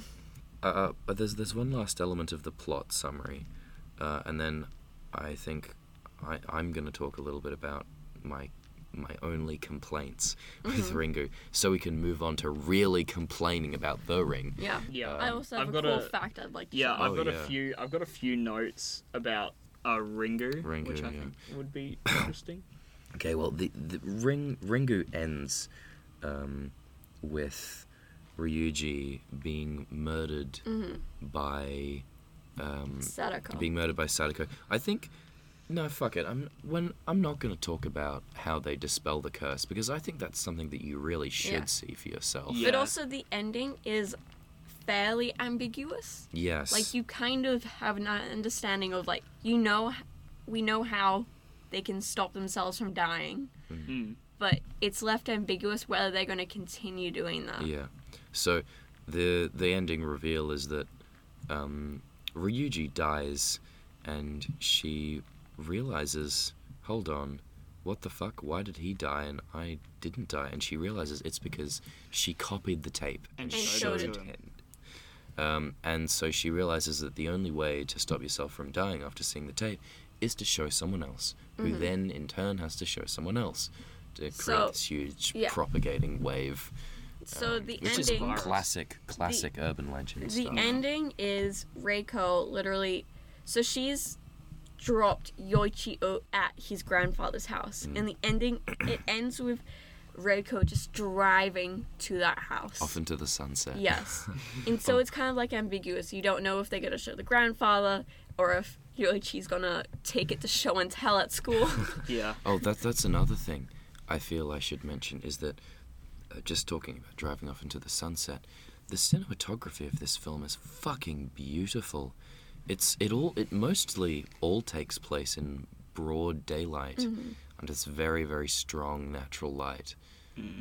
Speaker 1: Uh, uh, but there's there's one last element of the plot summary, uh, and then I think I, I'm going to talk a little bit about my my only complaints with Ringu, so we can move on to really complaining about the ring.
Speaker 2: Yeah.
Speaker 3: Yeah,
Speaker 2: I also have
Speaker 3: I've
Speaker 2: a
Speaker 3: got
Speaker 2: cool
Speaker 3: a-
Speaker 2: fact I'd like to
Speaker 3: Yeah,
Speaker 2: share.
Speaker 3: I've
Speaker 1: Oh,
Speaker 3: got a few. I've got a few notes about uh, Ringu,
Speaker 1: Ringu,
Speaker 3: which I
Speaker 1: yeah.
Speaker 3: think would be interesting.
Speaker 1: Okay, well, the, the Ring Ringu ends um, with Ryuji being murdered
Speaker 2: Mm-hmm.
Speaker 1: by um,
Speaker 2: Sadako.
Speaker 1: being murdered by Sadako. I think no, fuck it. I'm when I'm not going to talk about how they dispel the curse because I think that's something that you really should
Speaker 2: Yeah.
Speaker 1: see for yourself.
Speaker 3: Yeah.
Speaker 2: But also the ending is fairly ambiguous.
Speaker 1: Yes.
Speaker 2: Like you kind of have an understanding of like you know, we know how they can stop themselves from dying,
Speaker 3: Mm.
Speaker 2: but it's left ambiguous whether they're going to continue doing that.
Speaker 1: Yeah. So the the ending reveal is that um, Ryuji dies, and she realizes, hold on, what the fuck? Why did he die and I didn't die? And she realizes it's because she copied the tape
Speaker 3: And
Speaker 2: showed it
Speaker 3: to him.
Speaker 1: him. Um, and so she realizes that the only way to stop yourself from dying after seeing the tape is to show someone else, who then in turn has to show someone else to create
Speaker 2: So,
Speaker 1: this huge
Speaker 2: yeah.
Speaker 1: propagating wave.
Speaker 2: So
Speaker 1: um,
Speaker 2: the
Speaker 1: which
Speaker 2: ending,
Speaker 1: is
Speaker 3: Virus.
Speaker 1: classic, classic urban legend
Speaker 2: the
Speaker 1: stuff.
Speaker 2: ending is Reiko literally. So she's dropped Yoichi at his grandfather's house,
Speaker 1: Mm.
Speaker 2: and the ending it ends with Reiko just driving to that house.
Speaker 1: Off into the sunset.
Speaker 2: Yes. And so it's kind of like ambiguous. You don't know if they're going to show the grandfather or if Yoichi's going to take it to show and tell at school.
Speaker 3: Yeah.
Speaker 1: Oh, that that's another thing I feel I should mention is that just talking about driving off into the sunset, the cinematography of this film is fucking beautiful. It's it all it mostly all takes place in broad daylight and it's very very strong natural light,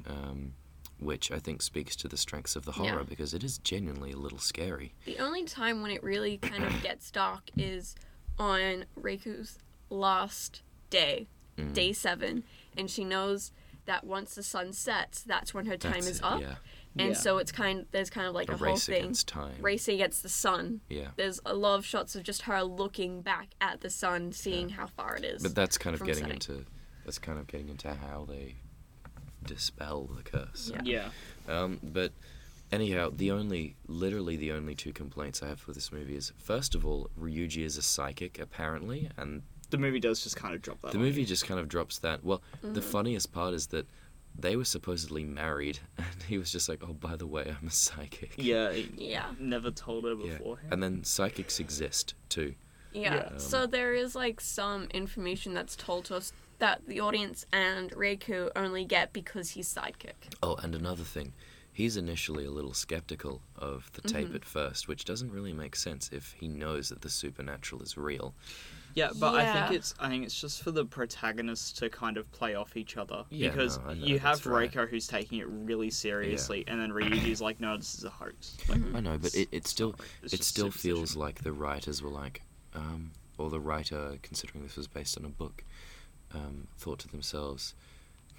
Speaker 1: um, which I think speaks to the strengths of the horror
Speaker 2: Yeah.
Speaker 1: because it is genuinely a little scary.
Speaker 2: the only time when it really kind of gets dark is on Reiku's last day,
Speaker 1: Mm.
Speaker 2: day seven, and she knows that once the sun sets, that's when her time
Speaker 1: That's
Speaker 2: is
Speaker 1: it,
Speaker 2: up.
Speaker 1: Yeah,
Speaker 2: And
Speaker 3: Yeah.
Speaker 2: so it's kind there's kind of like
Speaker 1: a
Speaker 2: a, whole
Speaker 1: race
Speaker 2: thing
Speaker 1: against time.
Speaker 2: racing against the sun.
Speaker 1: Yeah.
Speaker 2: There's a lot of shots of just her looking back at the sun, seeing how far it is.
Speaker 1: But that's kind of getting
Speaker 2: setting.
Speaker 1: into that's kind of getting into how they dispel the curse.
Speaker 2: Yeah.
Speaker 3: Yeah.
Speaker 1: Um, but anyhow, the only literally the only two complaints I have for this movie is first of all, Ryuji is a psychic apparently, and
Speaker 3: The movie does just kind of drop that.
Speaker 1: the movie
Speaker 3: you.
Speaker 1: just kind of drops that. Well, the funniest part is that they were supposedly married, and he was just like, "Oh, by the way, I'm a psychic."
Speaker 3: Yeah.
Speaker 2: Yeah.
Speaker 3: Never told her
Speaker 1: Yeah.
Speaker 3: beforehand.
Speaker 1: And then psychics exist too.
Speaker 2: Yeah.
Speaker 3: Yeah.
Speaker 2: So there is like some information that's told to us that the audience and Reiku only get because he's sidekick.
Speaker 1: Oh, and another thing, he's initially a little skeptical of the tape
Speaker 2: Mm-hmm.
Speaker 1: at first, which doesn't really make sense if he knows that the supernatural is real.
Speaker 3: Yeah, but I
Speaker 2: Yeah.
Speaker 3: think it's I think it's just for the protagonists to kind of play off each other
Speaker 1: Yeah,
Speaker 3: because
Speaker 1: no, I know,
Speaker 3: you have
Speaker 1: that's right.
Speaker 3: Reiko who's taking it really seriously, and then Ryuji's like, "No, this is a hoax." Like,
Speaker 1: I know, but it, it still
Speaker 3: it's
Speaker 1: it
Speaker 3: just
Speaker 1: still
Speaker 3: superstition.
Speaker 1: feels like the writers were like, um, or the writer, considering this was based on a book, um, thought to themselves,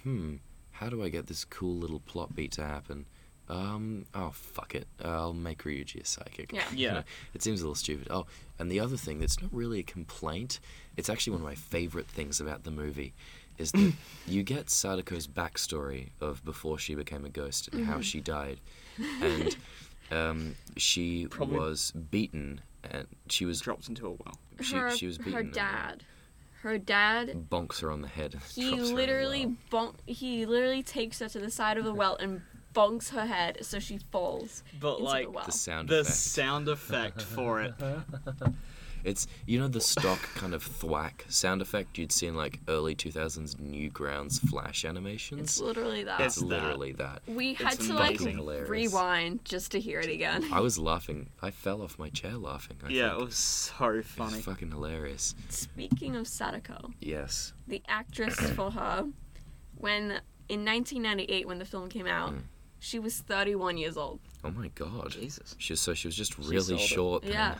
Speaker 1: hmm, how do I get this cool little plot beat to happen? Um, oh fuck it, I'll make Ryuji a psychic.
Speaker 2: Yeah.
Speaker 1: You
Speaker 3: Yeah.
Speaker 1: know, it seems a little stupid. Oh, and the other thing that's not really a complaint, it's actually one of my favorite things about the movie, is that you get Sadako's backstory of before she became a ghost and how she died, and um, she
Speaker 3: Probably-
Speaker 1: was beaten and she was
Speaker 3: dropped into a well.
Speaker 1: she,
Speaker 2: her,
Speaker 1: she was beaten
Speaker 2: her dad. Her dad
Speaker 1: bonks her on the head.
Speaker 2: He
Speaker 1: drops her in the
Speaker 2: literally
Speaker 1: well.
Speaker 2: bonk he literally takes her to the side of the well and bonks her head so she falls
Speaker 3: But
Speaker 2: into
Speaker 3: like
Speaker 2: the well.
Speaker 1: the sound
Speaker 3: the
Speaker 1: effect.
Speaker 3: sound effect for it,
Speaker 1: It's you know the stock kind of thwack sound effect you'd see in like early 2000s Newgrounds Flash animations.
Speaker 2: It's literally that.
Speaker 1: It's
Speaker 3: It's that.
Speaker 1: literally that.
Speaker 2: we had to like.
Speaker 1: Hilarious.
Speaker 2: rewind just to hear it again.
Speaker 1: I was laughing. I fell off my chair laughing. I
Speaker 3: yeah,
Speaker 1: think.
Speaker 3: it was so
Speaker 1: It was
Speaker 3: funny.
Speaker 1: fucking hilarious.
Speaker 2: Speaking of Sadako,
Speaker 1: Yes.
Speaker 2: the actress for her, when in 1998 when the film came out,
Speaker 1: Mm.
Speaker 2: She was 31 years old.
Speaker 1: Oh my god.
Speaker 3: Jesus.
Speaker 1: She was, so she was just really
Speaker 3: older.
Speaker 1: short. then.
Speaker 2: Yeah.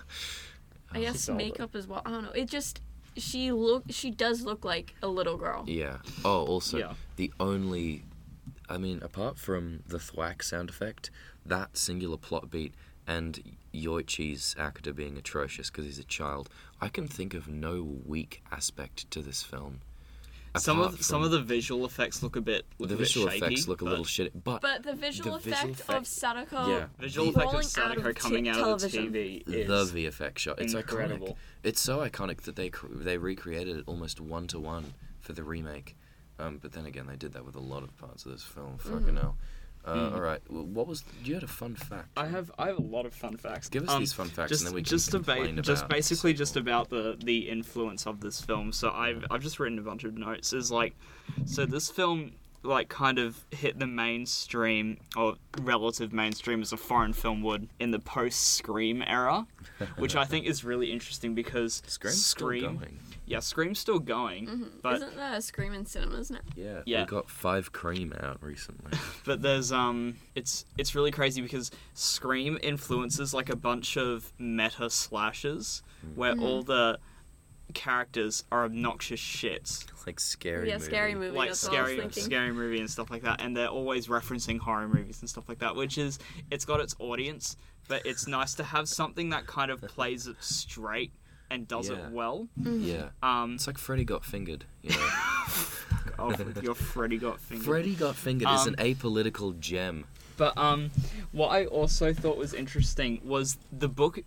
Speaker 2: I uh,
Speaker 3: guess older.
Speaker 2: makeup as well. I don't know. It just she look she does look like a little girl.
Speaker 1: Yeah. Oh, also
Speaker 3: Yeah.
Speaker 1: the only, I mean, apart from the thwack sound effect, that singular plot beat, and Yoichi's actor being atrocious because he's a child, I can think of no weak aspect to this film.
Speaker 3: Some
Speaker 1: Apart
Speaker 3: of some of the visual effects look a bit look
Speaker 1: the
Speaker 3: a bit
Speaker 1: visual
Speaker 3: shaky,
Speaker 1: effects look a little shit, but,
Speaker 2: But the visual,
Speaker 1: The visual
Speaker 2: effect, of Sadako
Speaker 1: Yeah.
Speaker 3: visual effect of
Speaker 2: falling out of
Speaker 3: Sadako coming
Speaker 2: t-
Speaker 3: out of the
Speaker 2: television.
Speaker 3: TV
Speaker 1: the
Speaker 3: is
Speaker 1: VFX shot, it's
Speaker 3: incredible.
Speaker 1: iconic. It's so iconic that they cr- they recreated it almost one to one for the remake. Um, but then again, they did that with a lot of parts of this film.
Speaker 2: Mm-hmm.
Speaker 1: Fucking hell. Uh,
Speaker 3: Mm.
Speaker 1: All right. Well, what was? You had a fun fact.
Speaker 3: I have I have a lot of fun facts.
Speaker 1: Give us
Speaker 3: Um,
Speaker 1: these fun facts,
Speaker 3: just
Speaker 1: and then we can
Speaker 3: just
Speaker 1: complain about
Speaker 3: just basically just about the the influence of this film. So I've I've just written a bunch of notes. Is like, so this film like kind of hit the mainstream or relative mainstream as a foreign film would in the post Scream era, which I think is really interesting because
Speaker 1: Scream's still
Speaker 3: Scream,
Speaker 1: going.
Speaker 3: yeah, Scream's still going, but
Speaker 2: Isn't there a Scream in cinemas now?
Speaker 1: Yeah.
Speaker 3: Yeah.
Speaker 1: We got Five Cream out recently.
Speaker 3: but there's um it's it's really crazy because scream influences like a bunch of meta slashes where
Speaker 2: Mm-hmm.
Speaker 3: all the characters are obnoxious shits
Speaker 1: like scary.
Speaker 2: yeah,
Speaker 1: movie.
Speaker 2: scary movie.
Speaker 3: like
Speaker 2: that's what I was
Speaker 3: scary scary movie and stuff like that and they're always referencing horror movies and stuff like that which is it's got its audience but it's nice to have something that kind of plays it straight and does
Speaker 1: Yeah.
Speaker 3: it well
Speaker 1: Yeah.
Speaker 3: um
Speaker 1: It's like Freddy got fingered. You know.
Speaker 3: oh, your Freddy got fingered
Speaker 1: Freddy got fingered is
Speaker 3: Um,
Speaker 1: an apolitical gem.
Speaker 3: But um, what I also thought was interesting was the book.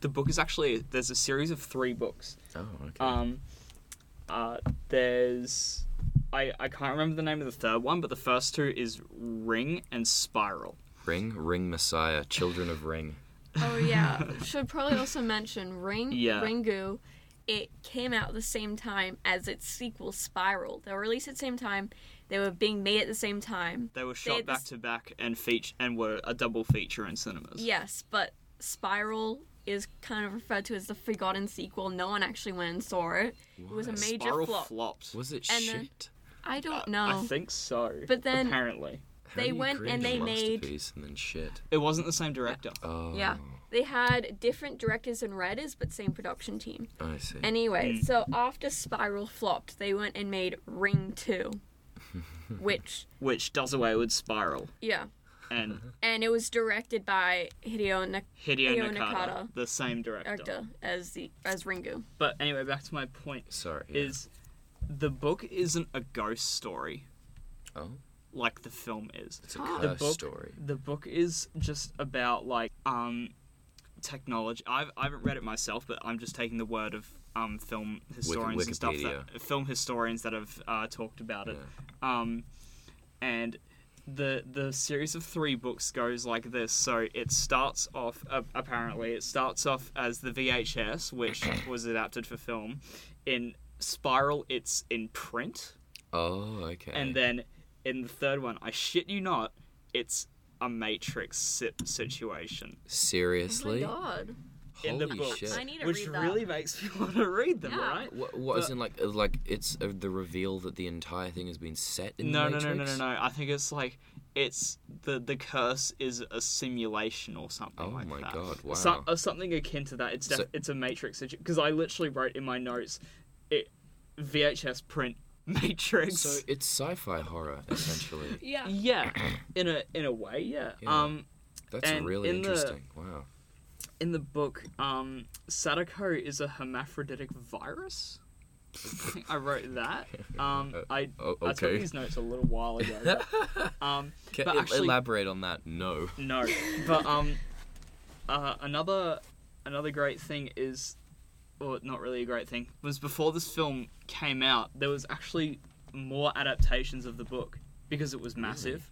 Speaker 3: The book is actually there's a series of three books.
Speaker 1: Oh, okay.
Speaker 3: Um, uh, there's I I can't remember the name of the third one, but the first two is Ring and Spiral.
Speaker 1: Ring, Ring Messiah, Children of Ring.
Speaker 2: Oh yeah, should probably also mention Ring
Speaker 3: Yeah.
Speaker 2: Ringu. It came out at the same time as its sequel Spiral. They were released at the same time. They were being made at the same time.
Speaker 3: They were shot
Speaker 2: had
Speaker 3: back
Speaker 2: this-
Speaker 3: to back and feature and were a double feature in cinemas.
Speaker 2: Yes, but Spiral is kind of referred to as the forgotten sequel. No one actually went and saw it. It was a major
Speaker 3: Spiral
Speaker 2: flop.
Speaker 3: flopped.
Speaker 1: Was it
Speaker 2: And then-
Speaker 1: shit?
Speaker 2: I don't
Speaker 3: Uh,
Speaker 2: know.
Speaker 3: I think so.
Speaker 2: But then-
Speaker 3: apparently
Speaker 1: How
Speaker 2: they went and they made-
Speaker 1: masterpiece and then shit.
Speaker 3: it wasn't the same director.
Speaker 1: Oh.
Speaker 2: Yeah. They had different directors and writers, but same production team.
Speaker 1: I see.
Speaker 2: Anyway,
Speaker 3: Mm.
Speaker 2: so after Spiral flopped, they went and made Ring 2. which,
Speaker 3: Which does away with Spiral
Speaker 2: yeah.
Speaker 3: And
Speaker 2: And it was directed by Hideo Nak-
Speaker 3: Hideo,
Speaker 2: Hideo
Speaker 3: Nakata,
Speaker 2: Nakata.
Speaker 3: the same director.
Speaker 2: Nakata as the as Ringu.
Speaker 3: But anyway, back to my point
Speaker 1: Sorry. yeah.
Speaker 3: is the book isn't a ghost story
Speaker 1: oh,
Speaker 3: like the film is.
Speaker 1: it's a
Speaker 2: Ah.
Speaker 3: The
Speaker 1: curse
Speaker 3: book-
Speaker 1: story.
Speaker 3: The book is just about like um technology. I've, I haven't read it myself, but I'm just taking the word of um film historians and stuff that film historians that have uh, talked about it.
Speaker 1: Yeah.
Speaker 3: Um, and the the series of three books goes like this. So it starts off uh, apparently it starts off as the VHS, which was adapted for film. In Spiral, it's in print,
Speaker 1: Oh, okay.
Speaker 3: and then in the third one, I shit you not, it's a Matrix si- situation
Speaker 1: seriously,
Speaker 2: Oh my god.
Speaker 3: In the
Speaker 1: Holy
Speaker 3: books,
Speaker 1: shit.
Speaker 2: I need to
Speaker 3: which
Speaker 2: read that.
Speaker 3: really makes me want to read them.
Speaker 2: Yeah.
Speaker 3: Right?
Speaker 1: What, what is
Speaker 3: But-
Speaker 1: in like uh, like it's uh, the reveal that the entire thing has been set in
Speaker 3: No,
Speaker 1: the
Speaker 3: no, no,
Speaker 1: Matrix?
Speaker 3: no, no, no. I think it's like it's the the curse is a simulation or something
Speaker 1: Oh
Speaker 3: like
Speaker 1: my
Speaker 3: that.
Speaker 1: god! Wow.
Speaker 3: So, uh, something akin to that. It's def-
Speaker 1: So-
Speaker 3: it's a Matrix because I literally wrote in my notes, it VHS print Matrix.
Speaker 1: so it's sci-fi horror essentially.
Speaker 2: Yeah.
Speaker 3: yeah, in a in a way, yeah.
Speaker 1: Yeah.
Speaker 3: Um,
Speaker 1: That's
Speaker 3: And
Speaker 1: really
Speaker 3: in the-
Speaker 1: interesting. Wow.
Speaker 3: In the book, um, Sadako is a hermaphroditic virus. I I wrote that. Um,
Speaker 1: Uh,
Speaker 3: I
Speaker 1: oh,
Speaker 3: I took
Speaker 1: okay.
Speaker 3: these notes a little while ago. but, um,
Speaker 1: Can
Speaker 3: but
Speaker 1: you
Speaker 3: actually-
Speaker 1: elaborate on that? No.
Speaker 3: No, but um, uh, another another great thing is, or not really a great thing, was before this film came out, there was actually more adaptations of the book because it was massive.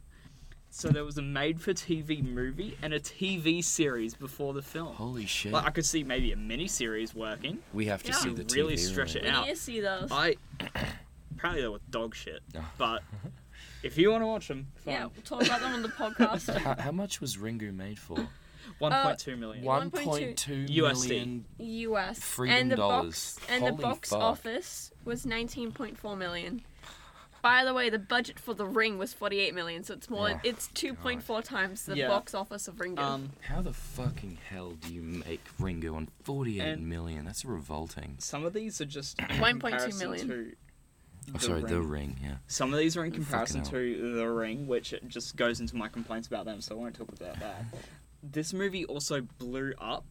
Speaker 3: So there was a made-for-TV movie and a TV series before the film.
Speaker 1: Holy shit.
Speaker 3: Like I could see maybe a mini-series working.
Speaker 1: we have to
Speaker 2: Yeah.
Speaker 1: see
Speaker 3: To
Speaker 1: the
Speaker 3: really stretch
Speaker 1: right?
Speaker 3: it
Speaker 2: We
Speaker 3: out.
Speaker 2: need to see those.
Speaker 3: I apparently they were dog shit, but if you want to watch them, fine.
Speaker 2: yeah, we'll talk about them on the podcast.
Speaker 1: How, how much was Ringu made for?
Speaker 3: One point two million.
Speaker 2: Uh, one-
Speaker 1: 1.2
Speaker 3: USD.
Speaker 1: million.
Speaker 2: US
Speaker 1: Freedom
Speaker 2: and the
Speaker 1: dollars.
Speaker 2: box and the box
Speaker 1: fuck.
Speaker 2: office was 19.4 million. By the way, the budget for The Ring was 48 million, so it's more.
Speaker 1: Oh,
Speaker 2: it's 2.4 times the
Speaker 3: Yeah.
Speaker 2: box office of Ringu.
Speaker 3: Um,
Speaker 1: How the fucking hell do you make Ringu on forty-eight million?
Speaker 3: And-
Speaker 1: That's revolting.
Speaker 3: Some of these are just in
Speaker 2: 1.2
Speaker 3: comparison
Speaker 2: million.
Speaker 3: To
Speaker 1: Oh, sorry, the ring. Yeah.
Speaker 3: Some of these are in comparison to The Ring, which just goes into my complaints about them, so I won't talk about that. this movie also blew up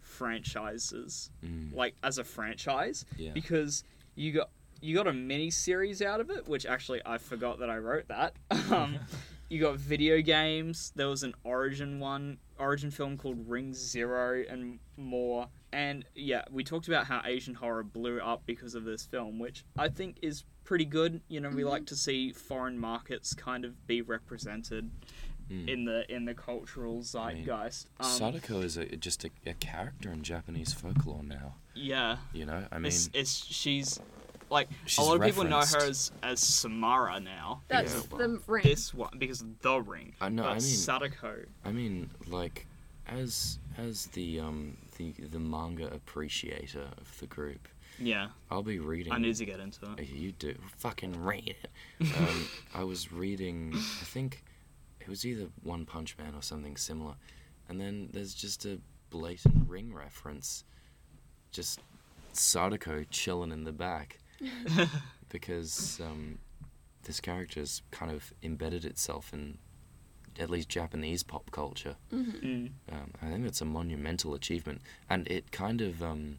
Speaker 3: franchises,
Speaker 1: Mm.
Speaker 3: like as a franchise,
Speaker 1: Yeah.
Speaker 3: because you got you got a mini series out of it, which actually I forgot that I wrote that. Um, you got video games. There was an Origin one, Origin film called Ring Zero, and more. And yeah, we talked about how Asian horror blew up because of this film, which I think is pretty good. You know, we
Speaker 2: Mm-hmm.
Speaker 3: like to see foreign markets kind of be represented
Speaker 1: Mm.
Speaker 3: in the in the cultural zeitgeist. Um,
Speaker 1: Sadako is a, just a, a character in Japanese folklore now.
Speaker 3: yeah,
Speaker 1: You know, I mean,
Speaker 3: it's, it's she's like
Speaker 1: She's
Speaker 3: a lot of people know her as as Samara now.
Speaker 2: That's
Speaker 1: Yeah.
Speaker 2: the ring.
Speaker 3: This one because of the ring.
Speaker 1: I know,
Speaker 3: But
Speaker 1: I mean-
Speaker 3: Sadako.
Speaker 1: I mean, like, as as the um the the manga appreciator of the group,
Speaker 3: Yeah,
Speaker 1: I'll be reading.
Speaker 3: I need to get into it.
Speaker 1: You do fucking read it. Um, I was reading. I think it was either One Punch Man or something similar, and then there's just a blatant ring reference. Just Sadako chilling in the back because um, this character's kind of embedded itself in at least Japanese pop culture.
Speaker 3: Mm.
Speaker 1: Um, I think it's a monumental achievement, and it kind of um,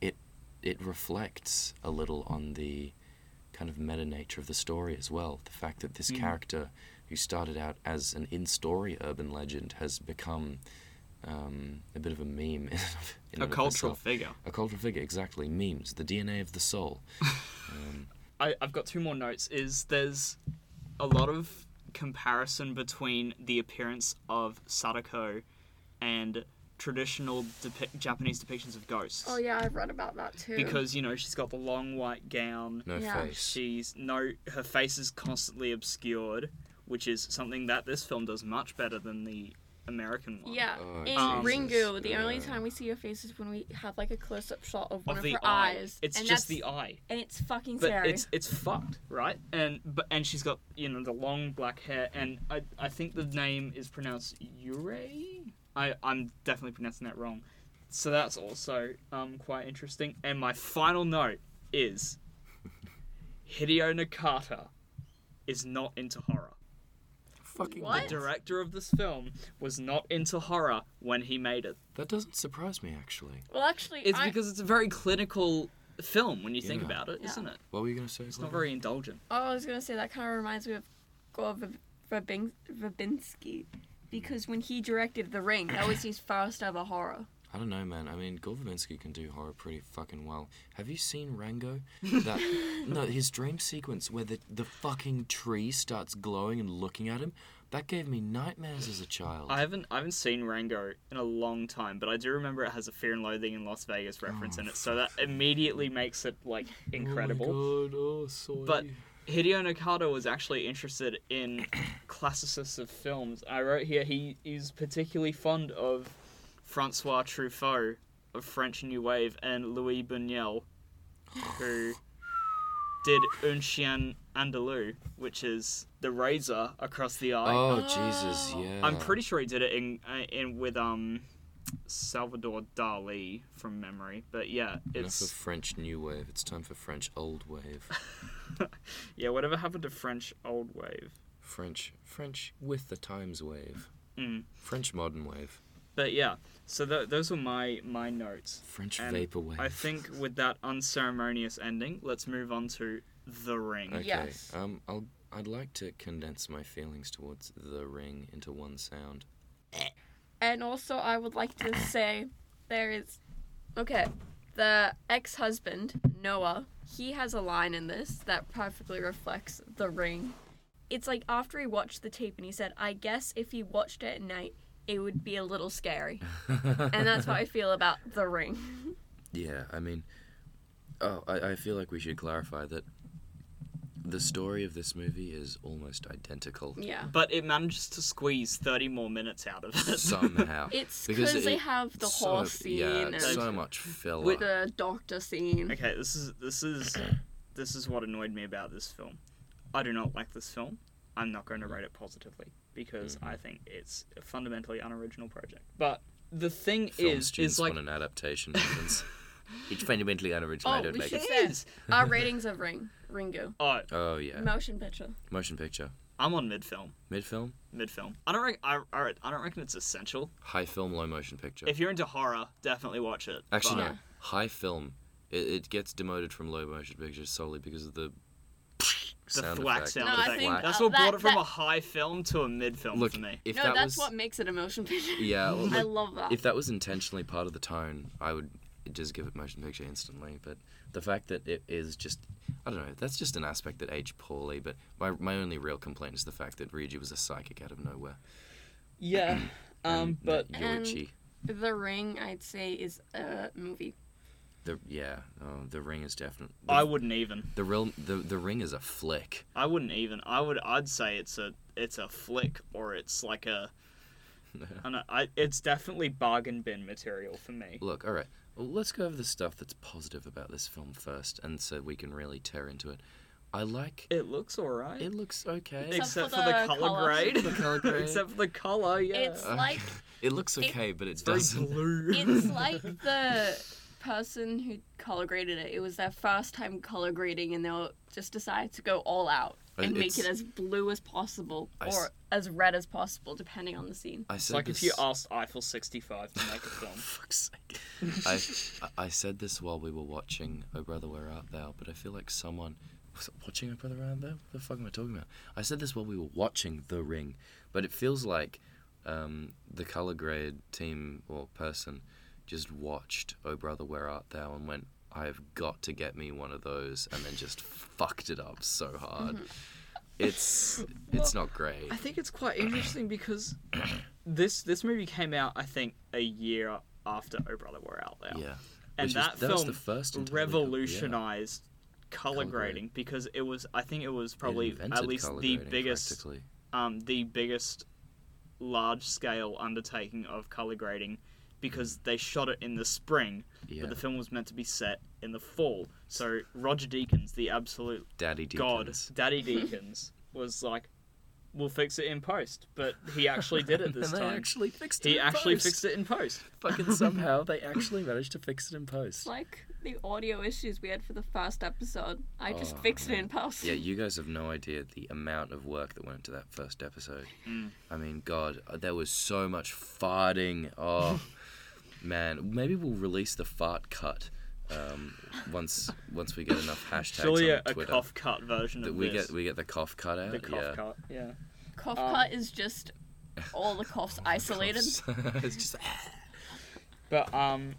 Speaker 1: it it reflects a little on the kind of meta nature of the story as well. The fact that this
Speaker 3: Mm.
Speaker 1: character, who started out as an in-story urban legend, has become um, a bit of a meme. In, in
Speaker 3: A cultural
Speaker 1: itself.
Speaker 3: figure.
Speaker 1: A cultural figure, exactly. Memes, the DNA of the soul. um,
Speaker 3: I, I've got two more notes. Is there's a lot of comparison between the appearance of Sadako and traditional depi- Japanese depictions of ghosts.
Speaker 2: oh yeah, I've read about that too.
Speaker 3: Because you know she's got the long white gown.
Speaker 1: no
Speaker 2: Yeah.
Speaker 1: face.
Speaker 3: She's no her face is constantly obscured, which is something that this film does much better than the American one.
Speaker 2: yeah,
Speaker 1: Oh,
Speaker 2: in
Speaker 3: Jesus.
Speaker 2: Ringu, the only time we see her face is when we have like a close-up shot of one
Speaker 3: Of
Speaker 2: of,
Speaker 3: the
Speaker 2: her
Speaker 3: eye.
Speaker 2: eyes.
Speaker 3: It's
Speaker 2: and
Speaker 3: just the eye.
Speaker 2: and it's fucking
Speaker 3: but
Speaker 2: scary.
Speaker 3: it's it's fucked, right? And but and she's got you know the long black hair, and I I think the name is pronounced Yurei. I I'm definitely pronouncing that wrong, so that's also um quite interesting. And my final note is Hideo Nakata is not into horror.
Speaker 1: Fucking
Speaker 2: What?
Speaker 3: The director of this film was not into horror when he made it.
Speaker 1: That doesn't surprise me, actually.
Speaker 2: well, actually,
Speaker 3: It's
Speaker 2: I,
Speaker 3: because it's a very clinical film when you think
Speaker 1: Yeah.
Speaker 3: about it,
Speaker 2: Yeah.
Speaker 3: not it?
Speaker 1: What were you going to say?
Speaker 3: It's not
Speaker 1: Glover?
Speaker 3: very indulgent.
Speaker 2: oh, I was gonna say that kind of reminds me of Gore Verb- Verbin- Verbinski, because when he directed The Ring, that was his first ever horror.
Speaker 1: I don't know, man. I mean, Gore Verbinski can do horror pretty fucking well. Have you seen Rango? That no, his dream sequence where the the fucking tree starts glowing and looking at him. That gave me nightmares as a child.
Speaker 3: I haven't I haven't seen Rango in a long time, but I do remember it has a Fear and Loathing in Las Vegas oh, reference
Speaker 1: Oh,
Speaker 3: in it, so that immediately makes it like incredible.
Speaker 1: Oh my god! Oh, soy.
Speaker 3: But Hideo Nakata was actually interested in classicists of films. I wrote here he is particularly fond of Francois Truffaut of French New Wave and Louis Buñuel, who did Un Chien Andalou, which is the razor across the eye.
Speaker 1: oh,
Speaker 2: Oh.
Speaker 1: Jesus, yeah.
Speaker 3: I'm pretty sure he did it in uh, in with um Salvador Dali from memory. But yeah, it's
Speaker 1: Enough of
Speaker 3: it's
Speaker 1: French new wave. It's time for French old wave.
Speaker 3: yeah, whatever happened to French old wave.
Speaker 1: French, French with the times wave.
Speaker 3: Mm.
Speaker 1: French modern wave.
Speaker 3: But yeah, so th- those were my my notes.
Speaker 1: French
Speaker 3: And
Speaker 1: vapor wave.
Speaker 3: I think with that unceremonious ending, let's move on to the ring.
Speaker 1: Okay.
Speaker 2: Yes.
Speaker 1: Um, I'll. I'd like to condense my feelings towards the ring into one sound.
Speaker 2: And also, I would like to say there is. Okay, the ex husband, Noah, he has a line in this that perfectly reflects the ring. It's like after he watched the tape and he said, I guess if he watched it at night, it would be a little scary. and that's how I feel about the ring.
Speaker 1: Yeah, I mean, oh, I, I feel like we should clarify that the story of this movie is almost identical
Speaker 2: Yeah.
Speaker 3: But it manages to squeeze 30 more minutes out of it.
Speaker 1: somehow.
Speaker 2: It's
Speaker 1: Because
Speaker 2: because they have the
Speaker 1: so-
Speaker 2: horse scene
Speaker 1: Yeah,
Speaker 2: and
Speaker 1: so much filler.
Speaker 2: with the doctor scene.
Speaker 3: okay, this is this is this is what annoyed me about this film. I do not like this film. I'm not going to rate it positively because
Speaker 1: Mm-hmm.
Speaker 3: I think it's a fundamentally unoriginal project. But the thing
Speaker 1: Film
Speaker 3: is,
Speaker 1: students
Speaker 3: is like
Speaker 1: want an adaptation. It's fundamentally unoriginal. I
Speaker 2: Oh,
Speaker 1: don't
Speaker 2: we
Speaker 1: make
Speaker 2: should
Speaker 1: it.
Speaker 2: say our ratings of Ring, Ringu,
Speaker 3: oh,
Speaker 1: Oh yeah,
Speaker 2: motion picture.
Speaker 1: motion picture,
Speaker 3: I'm on mid film.
Speaker 1: mid film,
Speaker 3: Mid film. I don't. Re- I, I, I don't reckon it's essential.
Speaker 1: high film, low motion picture.
Speaker 3: If you're into horror, definitely watch it.
Speaker 1: Actually,
Speaker 3: but-
Speaker 1: no, high film. It, it gets demoted from low motion pictures solely because of the
Speaker 3: the
Speaker 1: sound
Speaker 3: thwack
Speaker 1: effect.
Speaker 3: sound
Speaker 2: No, I
Speaker 3: effect.
Speaker 2: think,
Speaker 3: That's
Speaker 2: uh,
Speaker 3: what brought it from
Speaker 2: that-
Speaker 3: a high film to a mid film
Speaker 1: Look,
Speaker 3: for me.
Speaker 1: if
Speaker 2: no,
Speaker 1: that
Speaker 2: that's
Speaker 1: was
Speaker 2: what makes it a motion picture.
Speaker 1: yeah, well,
Speaker 2: I
Speaker 1: look,
Speaker 2: love that.
Speaker 1: if that was intentionally part of the tone, I would just give it motion picture instantly. But the fact that it is just, I don't know, that's just an aspect that aged poorly. But my my only real complaint is the fact that Ryuji was a psychic out of nowhere.
Speaker 3: Yeah. Um,
Speaker 1: And
Speaker 3: but
Speaker 1: that Yoichi,
Speaker 2: The Ring, I'd say, is a movie.
Speaker 1: The yeah, oh, the ring is definitely.
Speaker 3: I wouldn't even.
Speaker 1: The real the the ring is a flick.
Speaker 3: I wouldn't even. I would. I'd say it's a. It's a flick, or it's like a. I don't know, I, it's definitely bargain bin material for me.
Speaker 1: Look, all right. Well, let's go over the stuff that's positive about this film first, and so we can really tear into it. I like.
Speaker 3: It looks alright.
Speaker 1: It looks okay.
Speaker 2: Except
Speaker 3: Except
Speaker 2: for
Speaker 3: for the,
Speaker 2: the
Speaker 3: color,
Speaker 2: colour.
Speaker 3: grade.
Speaker 1: The colour grade.
Speaker 3: Except for the color, yeah.
Speaker 2: It's
Speaker 1: uh,
Speaker 2: like
Speaker 1: It looks okay, but it
Speaker 3: very
Speaker 1: doesn't.
Speaker 3: blue.
Speaker 2: it's like the person who color graded it. It was their first time color grading, and they'll just decide to go all out and make it as blue as possible
Speaker 1: I
Speaker 2: or
Speaker 1: s-
Speaker 2: as red as possible, depending on the scene.
Speaker 1: I said
Speaker 3: like
Speaker 1: this,
Speaker 3: if you asked Eiffel 65 to make a film.
Speaker 1: Fuck's sake. I, I I said this while we were watching Oh Brother Where Art Thou, but I feel like someone was it watching Oh Brother Where Art Thou. What the fuck am I talking about? I said this while we were watching The Ring, but it feels like um, the color grade team or person just watched Oh Brother Where Art Thou and went, I've got to get me one of those, and then just fucked it up so hard. It's it's not great.
Speaker 3: I think it's quite interesting because this this movie came out, I think, a year after Oh Brother Where Art Thou.
Speaker 1: Yeah.
Speaker 3: And
Speaker 1: Which
Speaker 3: that
Speaker 1: that was
Speaker 3: film
Speaker 1: the first co- yeah.
Speaker 3: revolutionized color
Speaker 1: Colour grade.
Speaker 3: grading because it was I think it was probably
Speaker 1: invented
Speaker 3: at least the biggest um the biggest large scale undertaking of color grading because they shot it in the spring
Speaker 1: Yeah.
Speaker 3: but the film was meant to be set in the fall so Roger Deakins the absolute
Speaker 1: Daddy
Speaker 3: god
Speaker 1: Deakins.
Speaker 3: Daddy Deakins was like we'll fix it in post but he actually did it this
Speaker 1: and they
Speaker 3: time
Speaker 1: actually fixed it.
Speaker 3: he
Speaker 1: in
Speaker 3: actually
Speaker 1: post.
Speaker 3: fixed it in post
Speaker 1: Fucking somehow they actually managed to fix it in
Speaker 2: It's
Speaker 1: post.
Speaker 2: like the audio issues we had for the first episode. I just
Speaker 1: Oh,
Speaker 2: fixed it in post.
Speaker 1: Yeah, you guys have no idea the amount of work that went into that first episode.
Speaker 3: Mm.
Speaker 1: I mean, God, uh, there was so much farting. Oh, man. Maybe we'll release the fart cut um, once once we get enough hashtags
Speaker 3: surely
Speaker 1: on
Speaker 3: a, a cough cut version
Speaker 1: that
Speaker 3: of
Speaker 1: we
Speaker 3: this
Speaker 1: get we get the cough cut out.
Speaker 3: the cough
Speaker 1: yeah.
Speaker 3: cut yeah
Speaker 2: Cough
Speaker 3: Um,
Speaker 2: cut is just all the coughs isolated.
Speaker 1: it's just
Speaker 3: But um,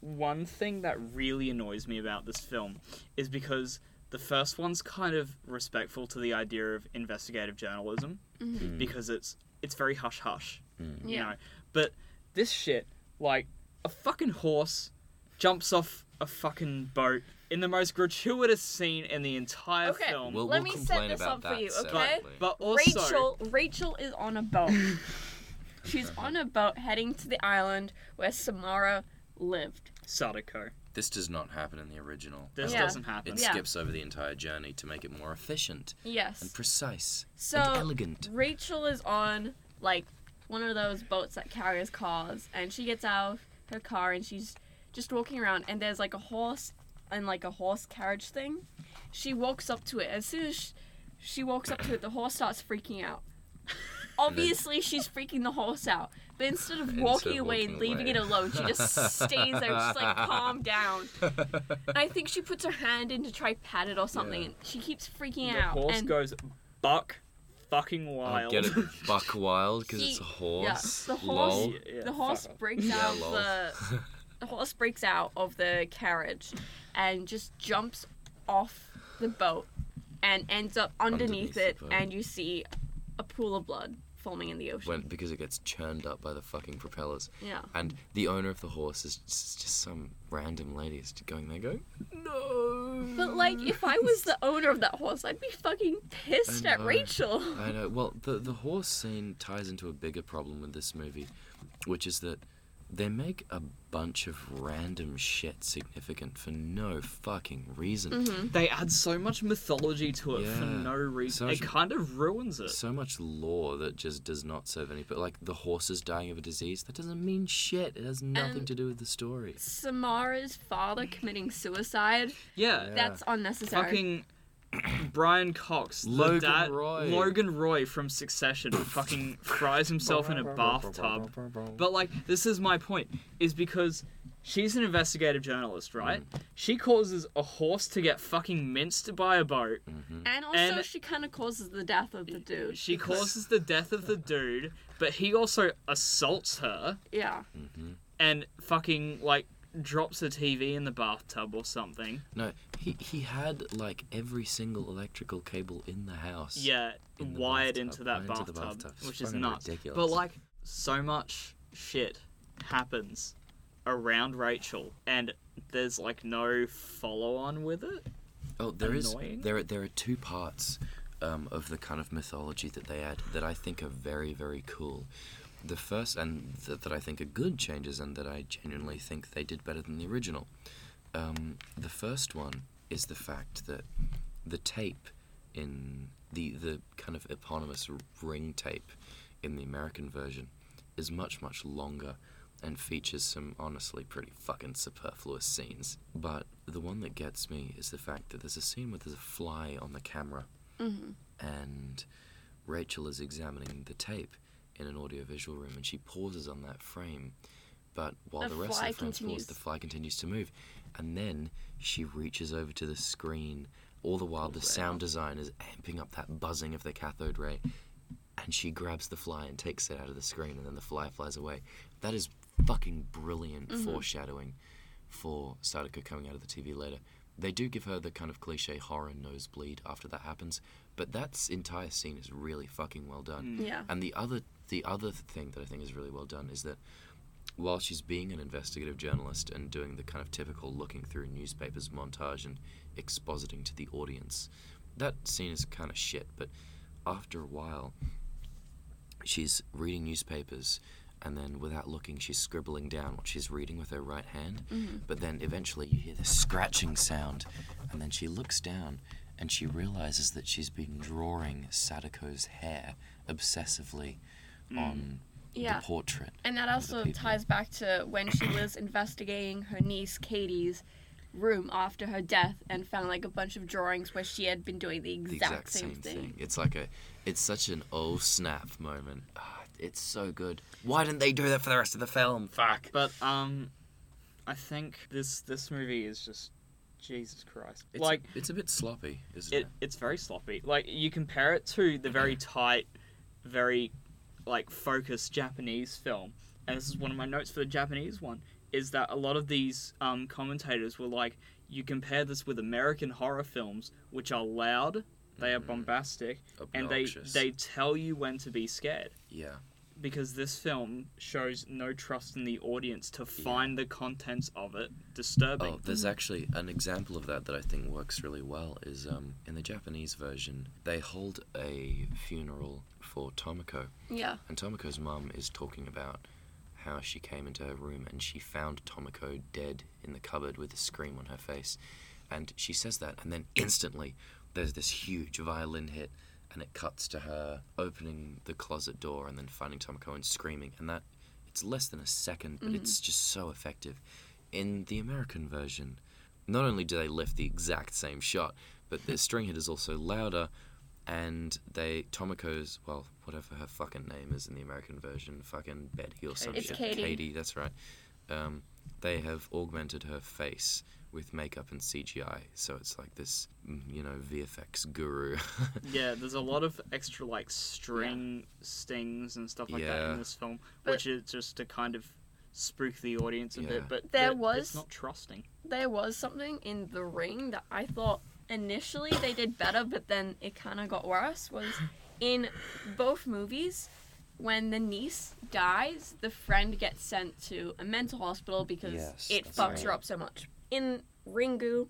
Speaker 3: one thing that really annoys me about this film is because the first one's kind of respectful to the idea of investigative journalism
Speaker 1: Mm.
Speaker 3: because it's it's very hush hush,
Speaker 1: Mm.
Speaker 3: you
Speaker 2: Yeah.
Speaker 3: know. But this shit, like a fucking horse jumps off a fucking boat in the most gratuitous scene in the entire
Speaker 2: Okay.
Speaker 3: film.
Speaker 1: We'll,
Speaker 2: Let
Speaker 1: we'll
Speaker 2: me set
Speaker 1: complain
Speaker 2: this
Speaker 1: about
Speaker 2: up for you, okay?
Speaker 1: separately.
Speaker 3: but also,
Speaker 2: Rachel Rachel is on a boat. She's on a boat heading to the island where Samara lived.
Speaker 3: Sadako.
Speaker 1: This does not happen in the original.
Speaker 3: This
Speaker 2: Yeah.
Speaker 3: doesn't happen.
Speaker 1: It
Speaker 2: Yeah.
Speaker 1: skips over the entire journey to make it more efficient
Speaker 2: Yes.
Speaker 1: and precise
Speaker 2: So
Speaker 1: and elegant.
Speaker 2: Rachel is on like one of those boats that carries cars, and she gets out of her car and she's just walking around, and there's like a horse and like a horse carriage thing. She walks up to it. As soon as she, she walks up to it, the horse starts freaking out. Obviously, she's freaking the horse out. But instead of
Speaker 1: Instead
Speaker 2: walking away and leaving
Speaker 1: away.
Speaker 2: it alone, she just stays there, just like calm down. And I think she puts her hand in to try pat it or something,
Speaker 1: Yeah.
Speaker 2: and she keeps freaking
Speaker 3: The
Speaker 2: out.
Speaker 3: The horse
Speaker 2: and
Speaker 3: goes buck fucking wild.
Speaker 1: I
Speaker 3: wild.
Speaker 1: get it, buck wild because it's a horse.
Speaker 2: yeah, the horse-
Speaker 1: Lol.
Speaker 3: Yeah,
Speaker 2: the horse
Speaker 3: fuck off.
Speaker 2: breaks
Speaker 1: Yeah,
Speaker 2: out of
Speaker 1: lol.
Speaker 2: the the horse breaks out of the carriage and just jumps off the boat and ends up underneath,
Speaker 1: Underneath
Speaker 2: it and you see a pool of blood forming in the ocean.
Speaker 1: when because it gets churned up by the fucking propellers.
Speaker 2: yeah.
Speaker 1: And the owner of the horse is just, just some random lady is going there going, no.
Speaker 2: But like if I was the owner of that horse, I'd be fucking pissed at. Rachel.
Speaker 1: I know. Well, the the horse scene ties into a bigger problem with this movie, which is that they make a bunch of random shit significant for no fucking reason.
Speaker 2: Mm-hmm.
Speaker 3: They add so much mythology to it for no reason.
Speaker 1: So
Speaker 3: it
Speaker 1: much-
Speaker 3: kind of ruins it.
Speaker 1: So much lore that just does not serve any. But like the horses dying of a disease, that doesn't mean shit. It has nothing
Speaker 2: And-
Speaker 1: to do with the story.
Speaker 2: Samara's father committing suicide,
Speaker 3: yeah,
Speaker 1: Yeah.
Speaker 2: that's unnecessary.
Speaker 3: fucking Brian Cox, the
Speaker 1: Logan
Speaker 3: dad-
Speaker 1: Roy.
Speaker 3: Logan Roy from Succession, fucking fries himself in a bathtub. But like, this is my point: is because she's an investigative journalist, right?
Speaker 1: Mm.
Speaker 3: She causes a horse to get fucking minced by a boat.
Speaker 1: Mm-hmm.
Speaker 2: and also
Speaker 3: and-
Speaker 2: she kind of causes the death of the dude.
Speaker 3: She
Speaker 2: because-
Speaker 3: causes the death of the dude, but he also assaults her
Speaker 2: Yeah.
Speaker 1: Mm-hmm.
Speaker 3: and fucking like drops a TV in the bathtub or something.
Speaker 1: No, he he had like every single electrical cable in the house.
Speaker 3: Yeah,
Speaker 1: In the
Speaker 3: wired
Speaker 1: bathtub,
Speaker 3: into that
Speaker 1: wired into
Speaker 3: bathtub,
Speaker 1: bathtub.
Speaker 3: Which is nuts.
Speaker 1: ridiculous.
Speaker 3: But like, so much shit happens around Rachel, and there's like no follow on with it.
Speaker 1: Oh, there is
Speaker 3: annoying.
Speaker 1: there are- there are two parts um, of the kind of mythology that they add that I think are very very cool. The first and th- that I think are good changes and that I genuinely think they did better than the original. Um, the first one is the fact that the tape in the the kind of eponymous ring tape in the American version is much much longer and features some honestly pretty fucking superfluous scenes. But the one that gets me is the fact that there's a scene where there's a fly on the camera
Speaker 2: Mm-hmm.
Speaker 1: and Rachel is examining the tape in an audiovisual room and she pauses on that frame. But while
Speaker 2: The
Speaker 1: the, rest of the frames
Speaker 2: continues.
Speaker 1: pause, the fly continues to move. And then she reaches over to the screen, all the while the sound design is amping up that buzzing of the cathode ray. And she grabs the fly and takes it out of the screen, and then the fly flies away. That is fucking brilliant
Speaker 2: Mm-hmm.
Speaker 1: foreshadowing for Sadako coming out of the TV later. They do give her the kind of cliche horror nosebleed after that happens, but that entire scene is really fucking well done. Mm.
Speaker 2: Yeah.
Speaker 1: And the other the other thing that I think is really well done is that while she's being an investigative journalist and doing the kind of typical looking through newspapers montage and expositing to the audience, that scene is kind of shit. But after a while, she's reading newspapers and then without looking she's scribbling down what she's reading with her right hand mm-hmm. but then eventually you hear this scratching sound and then she looks down and she realizes that she's been drawing sadako's hair obsessively on
Speaker 2: Yeah.
Speaker 1: the portrait
Speaker 2: And that also ties back to when she was investigating her niece Katie's room after her death and found like a bunch of drawings where she had been doing the
Speaker 1: the
Speaker 2: exact,
Speaker 1: exact
Speaker 2: same,
Speaker 1: same
Speaker 2: thing.
Speaker 1: thing. It's like a, it's such an oh snap moment. Ah, it's so good. Why didn't they do that for the rest of the film? Fuck.
Speaker 3: But um, I think this this movie is just Jesus Christ.
Speaker 1: It's,
Speaker 3: like
Speaker 1: it's a bit sloppy, isn't
Speaker 3: it,
Speaker 1: it?
Speaker 3: it's very sloppy. Like you compare it to the very tight, very like focused Japanese film, and this is one of my notes for the Japanese one. Is that a lot of these um, commentators were like, you compare this with American horror films, which are loud, they are bombastic, and they they tell you when to be scared.
Speaker 1: Yeah.
Speaker 3: Because this film shows no trust in the audience to find the contents of it disturbing.
Speaker 1: Oh, there's actually an example of that that I think works really well. Is um, in the Japanese version, they hold a funeral for Tomoko,
Speaker 2: Yeah.
Speaker 1: and Tomoko's mum is talking about how she came into her room and she found Tomoko dead in the cupboard with a scream on her face. And she says that, and then instantly there's this huge violin hit, and it cuts to her opening the closet door and then finding Tomoko and screaming. And that, it's less than a second, but it's just so effective. In the American version, not only do they lift the exact same shot, but the string hit is also louder, and they Tomoko's well, whatever her fucking name is in the American version, fucking Betty or some
Speaker 2: It's
Speaker 1: shit.
Speaker 2: Katie.
Speaker 1: Katie, that's right. Um, they have augmented her face with makeup and CGI, so it's like this, mm, you know, VFX guru.
Speaker 3: Yeah, there's a lot of extra like string stings and stuff like that in this film,
Speaker 2: But-
Speaker 3: which is just to kind of spook the audience a
Speaker 1: Yeah.
Speaker 3: bit. But
Speaker 2: There
Speaker 3: but
Speaker 2: was-
Speaker 3: it's not trusting.
Speaker 2: There was something in the ring that I thought initially they did better, but then it kind of got worse. Was in both movies when the niece dies, the friend gets sent to a mental hospital because
Speaker 1: Yes,
Speaker 2: it fucks
Speaker 1: right.
Speaker 2: her up so much. In Ringu,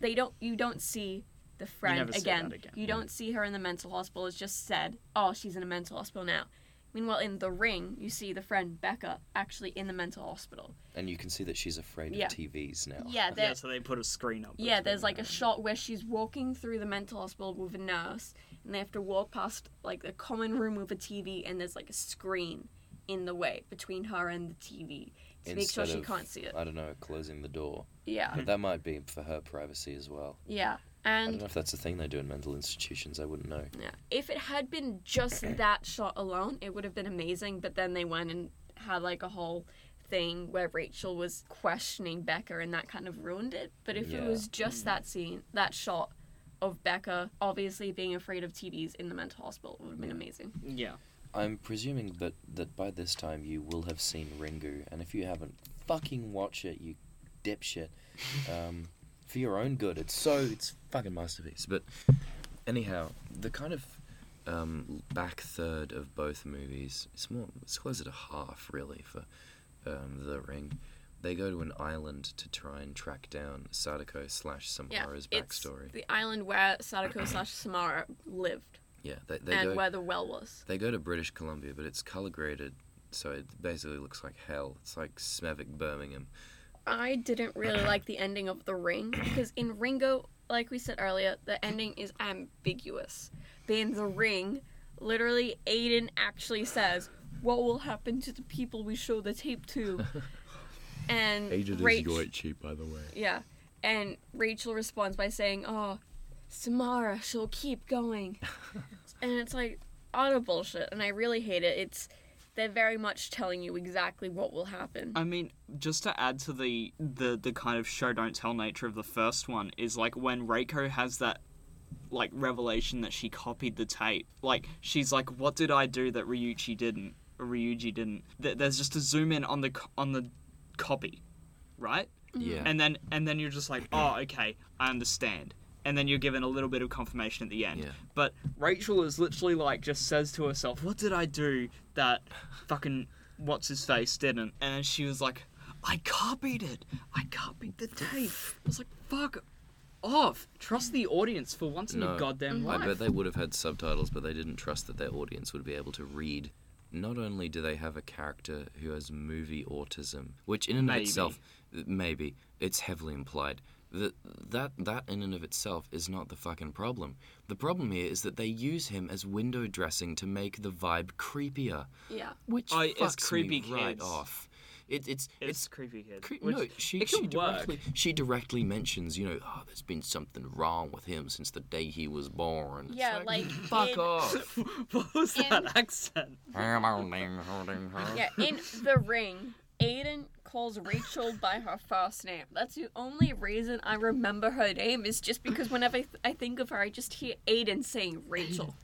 Speaker 2: they don't you don't see the friend
Speaker 3: never
Speaker 2: again.
Speaker 3: again.
Speaker 2: You don't see her in the mental hospital. It's just said, "Oh, she's in a mental hospital now." Meanwhile, in the ring, you see the friend Becca actually in the mental hospital.
Speaker 1: and you can see that she's afraid
Speaker 2: Yeah.
Speaker 1: of TVs now.
Speaker 2: Yeah, there,
Speaker 3: Yeah, so they put a screen up.
Speaker 2: yeah, there's like a shot where she's walking through the mental hospital with a nurse, and they have to walk past like the common room with a TV, and there's like a screen in the way between her and the TV to make sure she
Speaker 1: of,
Speaker 2: can't see it.
Speaker 1: I don't know, closing the door.
Speaker 2: Yeah,
Speaker 1: But that might be for her privacy as well.
Speaker 2: yeah,
Speaker 1: I don't
Speaker 2: and
Speaker 1: know if that's a thing they do in mental institutions. I wouldn't know.
Speaker 2: yeah, if it had been just that shot alone, it would have been amazing. But then they went and had like a whole thing where Rachel was questioning Becca, and that kind of ruined it. But if it was just that scene, that shot of Becca obviously being afraid of TVs in the mental hospital, it would have been amazing.
Speaker 3: Yeah.
Speaker 1: I'm presuming that that by this time you will have seen Ringu, and if you haven't, fucking watch it, you dipshit. Um, for your own good, it's so it's fucking masterpiece. But anyhow, the kind of um, back third of both movies, it's more it's closer to half really for um, the Ring. They go to an island to try and track down Sadako slash
Speaker 2: Yeah,
Speaker 1: Samara's
Speaker 2: it's
Speaker 1: backstory.
Speaker 2: the island where Sadako slash Samara lived
Speaker 1: Yeah, they, they
Speaker 2: and
Speaker 1: go.
Speaker 2: where the well was.
Speaker 1: They go to British Columbia, but it's color graded, so it basically looks like hell. It's like Smevik Birmingham.
Speaker 2: I didn't really like the ending of The Ring because in Ringu, like we said earlier, the ending is ambiguous. But in The Ring, literally, Aidan actually says, "What will happen to the people we show the tape to?" And Aidan Rach-
Speaker 1: cheap, by the way.
Speaker 2: yeah, and Rachel responds by saying, "Oh, Samara, she'll keep going," and it's like utter bullshit, and I really hate it. It's they're very much telling you exactly what will happen.
Speaker 3: I mean, just to add to the the the kind of show don't tell nature of the first one is like when Reiko has that like revelation that she copied the tape. Like she's like, "What did I do that Ryuichi didn't?" Or Ryuji didn't. Th- There's just a zoom in on the co- on the copy, right?
Speaker 1: Yeah.
Speaker 3: And then and then you're just like, "Oh, okay, I understand." And then you're given a little bit of confirmation at the end.
Speaker 1: Yeah.
Speaker 3: But Rachel is literally like just says to herself, "What did I do that fucking what's his face didn't?" And she was like, "I copied it. I copied the tape." I was like, "Fuck off! Trust the audience for once in
Speaker 1: No.
Speaker 3: your goddamn
Speaker 1: I
Speaker 3: life."
Speaker 1: bet they would have had subtitles, but they didn't trust that their audience would be able to read. Not only do they have a character who has movie autism, which in and
Speaker 3: Maybe.
Speaker 1: of itself, maybe it's heavily implied. That that that in and of itself is not the fucking problem. The problem here is that they use him as window dressing to make the vibe creepier,
Speaker 2: yeah.
Speaker 1: which
Speaker 3: Oh, it's
Speaker 1: fucks
Speaker 3: creepy
Speaker 1: me right off. It, it's
Speaker 3: it's,
Speaker 1: it's
Speaker 3: creepy kid.
Speaker 1: Cre-
Speaker 3: which-
Speaker 1: no, she
Speaker 3: it
Speaker 1: she
Speaker 3: could work.
Speaker 1: directly she directly mentions, you know, oh, there's been something wrong with him since the day he was born. It's
Speaker 2: Yeah, like,
Speaker 1: fuck
Speaker 2: in-
Speaker 1: off.
Speaker 3: what was
Speaker 2: In-
Speaker 3: that accent?
Speaker 2: Yeah, in The Ring, Aidan calls Rachel by her first name. That's the only reason I remember her name is just because whenever I, th- I think of her, I just hear Aidan saying Rachel.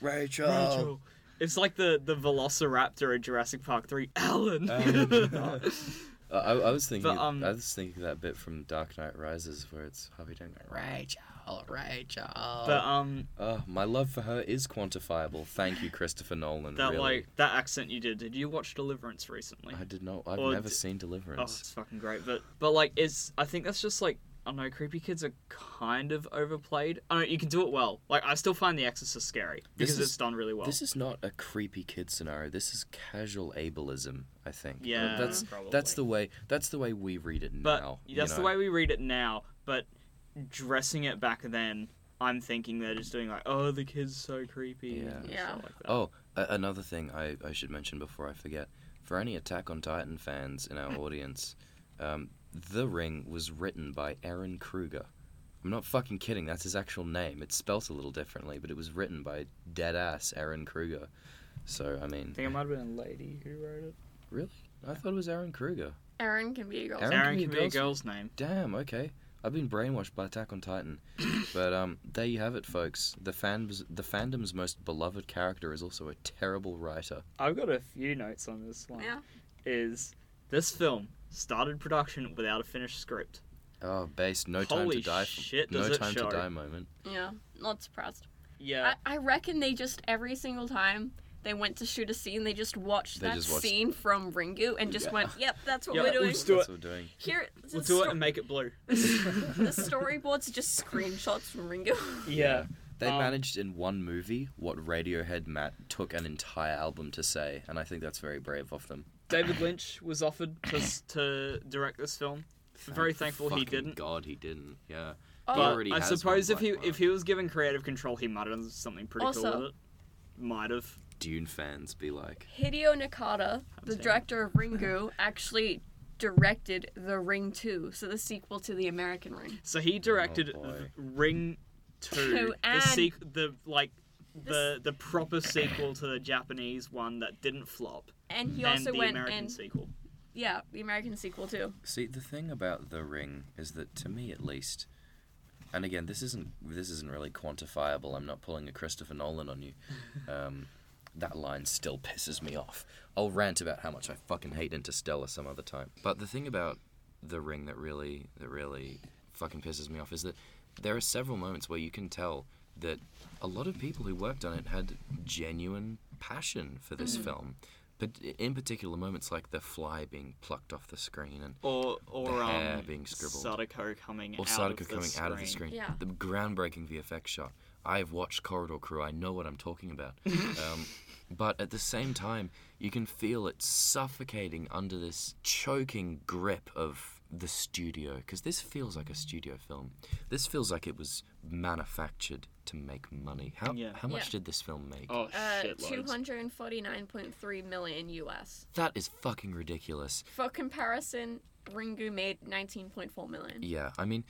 Speaker 1: Rachel.
Speaker 3: Rachel. It's like the the Velociraptor in Jurassic Park Three, Alan.
Speaker 1: Uh, I, I was thinking,
Speaker 3: But, um,
Speaker 1: I was thinking that bit from Dark Knight Rises where it's Harvey Dent going, Rachel, Rachel.
Speaker 3: but um,
Speaker 1: oh, my love for her is quantifiable. Thank you, Christopher Nolan.
Speaker 3: that
Speaker 1: really.
Speaker 3: like that accent you did. Did you watch Deliverance recently?
Speaker 1: I did not. I've
Speaker 3: Or
Speaker 1: never
Speaker 3: d-
Speaker 1: seen
Speaker 3: Oh,
Speaker 1: Deliverance.
Speaker 3: it's fucking great. But but like, it's I think that's just like I don't know. Creepy kids are kind of overplayed. I don't know. You can do it well. Like I still find The Exorcist scary
Speaker 1: This
Speaker 3: because
Speaker 1: is-
Speaker 3: it's done really well.
Speaker 1: This is not a creepy kid scenario. This is casual ableism. I think.
Speaker 3: Yeah,
Speaker 1: that's
Speaker 3: probably.
Speaker 1: that's the way. That's the way we read it
Speaker 3: but
Speaker 1: now. you
Speaker 3: that's the way we read it now. But dressing it back then, I'm thinking they're just doing like, oh, the kid's so creepy.
Speaker 1: Yeah.
Speaker 2: Yeah.
Speaker 3: Like that.
Speaker 1: Oh, a- another thing I, I should mention before I forget. For any Attack on Titan fans in our audience, um, The Ring was written by Ehren Kruger. I'm not fucking kidding. That's his actual name. It's spelt a little differently, but it was written by dead ass Ehren Kruger. So I mean,
Speaker 3: I think it might have been a lady who wrote it.
Speaker 1: really, I thought it was Ehren Kruger.
Speaker 2: Aaron can be a girl.
Speaker 1: Aaron
Speaker 3: Aaron
Speaker 1: can be
Speaker 3: can
Speaker 1: a
Speaker 3: be a
Speaker 1: girl's-
Speaker 3: girl's name.
Speaker 1: Damn. Okay. I've been brainwashed by Attack on Titan, but um, there you have it, folks. The fans, the fandom's most beloved character is also a terrible writer.
Speaker 3: I've got a few notes on this one.
Speaker 2: Yeah.
Speaker 3: Is this film started production without a finished script?
Speaker 1: Oh, base, no time
Speaker 3: Holy
Speaker 1: to die.
Speaker 3: shit,
Speaker 1: no
Speaker 3: does it
Speaker 1: time
Speaker 3: show.
Speaker 1: to die moment.
Speaker 2: Yeah, not surprised.
Speaker 3: Yeah.
Speaker 2: I, I reckon they just every single time they went to shoot a scene, they just watched
Speaker 1: They
Speaker 2: that
Speaker 1: just watched-
Speaker 2: scene from Ringu and just
Speaker 1: Yeah.
Speaker 2: went, "Yep, that's what
Speaker 3: Yeah,
Speaker 2: we're doing."
Speaker 3: let's do
Speaker 1: That's
Speaker 3: it.
Speaker 1: what we're doing.
Speaker 2: Here,
Speaker 3: We'll do it
Speaker 2: sto-
Speaker 3: and make it blue.
Speaker 2: the storyboards are just screenshots from Ringu.
Speaker 3: Yeah.
Speaker 1: They
Speaker 3: Um,
Speaker 1: managed in one movie what Radiohead Matt took an entire album to say, and I think that's very brave of them.
Speaker 3: David Lynch was offered to s- to direct this film. I'm very thankful he
Speaker 1: Fucking
Speaker 3: didn't.
Speaker 1: God, he didn't. Yeah.
Speaker 2: Oh,
Speaker 1: He
Speaker 3: But
Speaker 1: already
Speaker 3: I
Speaker 1: has
Speaker 3: suppose
Speaker 1: one
Speaker 3: if he
Speaker 1: black
Speaker 3: if he was given creative control, he might have done something pretty
Speaker 2: Also-
Speaker 3: cool with it. Might have.
Speaker 1: Dune fans be like,
Speaker 2: Hideo Nakata, the
Speaker 3: seen
Speaker 2: director of Ringu, actually directed The Ring 2, so the sequel to the American Ring.
Speaker 3: So he directed
Speaker 1: Oh, boy.
Speaker 3: Ring Two,
Speaker 2: Two,
Speaker 3: the
Speaker 2: and-
Speaker 3: sequ- the like the the proper sequel to the Japanese one that didn't flop,
Speaker 2: And he
Speaker 3: and
Speaker 2: also
Speaker 3: the
Speaker 2: went
Speaker 3: American
Speaker 2: and
Speaker 3: sequel.
Speaker 2: yeah, the American sequel too.
Speaker 1: See, the thing about The Ring is that, to me at least, and again, this isn't this isn't really quantifiable. I'm not pulling a Christopher Nolan on you. Um, that line still pisses me off. I'll rant about how much I fucking hate Interstellar some other time. But the thing about The Ring that really that really fucking pisses me off is that there are several moments where you can tell that a lot of people who worked on it had genuine passion for this film. But in particular moments like the fly being plucked off the screen and
Speaker 3: Or or
Speaker 1: The hair
Speaker 3: um,
Speaker 1: being scribbled.
Speaker 3: Sadako coming
Speaker 1: or
Speaker 3: out
Speaker 1: Sadako
Speaker 3: of the
Speaker 1: coming
Speaker 3: screen.
Speaker 1: out of the screen.
Speaker 2: Yeah.
Speaker 1: The groundbreaking VFX shot. I have watched Corridor Crew. I know what I'm talking about. um, but at the same time, you can feel it suffocating under this choking grip of the studio. Because this feels like a studio film. This feels like it was manufactured to make money. How
Speaker 3: Yeah.
Speaker 1: how much
Speaker 2: Yeah.
Speaker 1: did this film make?
Speaker 3: Oh
Speaker 2: Uh,
Speaker 3: shit,
Speaker 2: two hundred and forty-nine point three million U.S.
Speaker 1: That is fucking ridiculous.
Speaker 2: For comparison, Ringu made nineteen point four million.
Speaker 1: Yeah, I mean,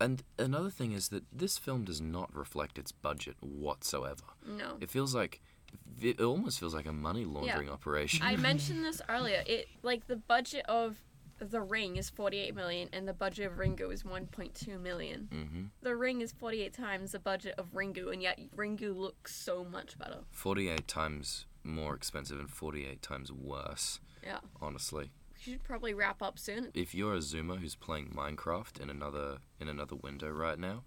Speaker 1: and another thing is that this film does not reflect its budget whatsoever.
Speaker 2: No.
Speaker 1: It feels like it almost feels like a money laundering operation.
Speaker 2: I mentioned this earlier. It like the budget of The Ring is 48 million and the budget of Ringu is 1.2 million.
Speaker 1: hmm
Speaker 2: The Ring is 48 times the budget of Ringu, and yet Ringu looks so much better.
Speaker 1: 48 times more expensive and 48 times worse,
Speaker 2: Yeah.
Speaker 1: honestly.
Speaker 2: We should probably wrap up soon.
Speaker 1: If you're a zoomer who's playing Minecraft in another in another window right now,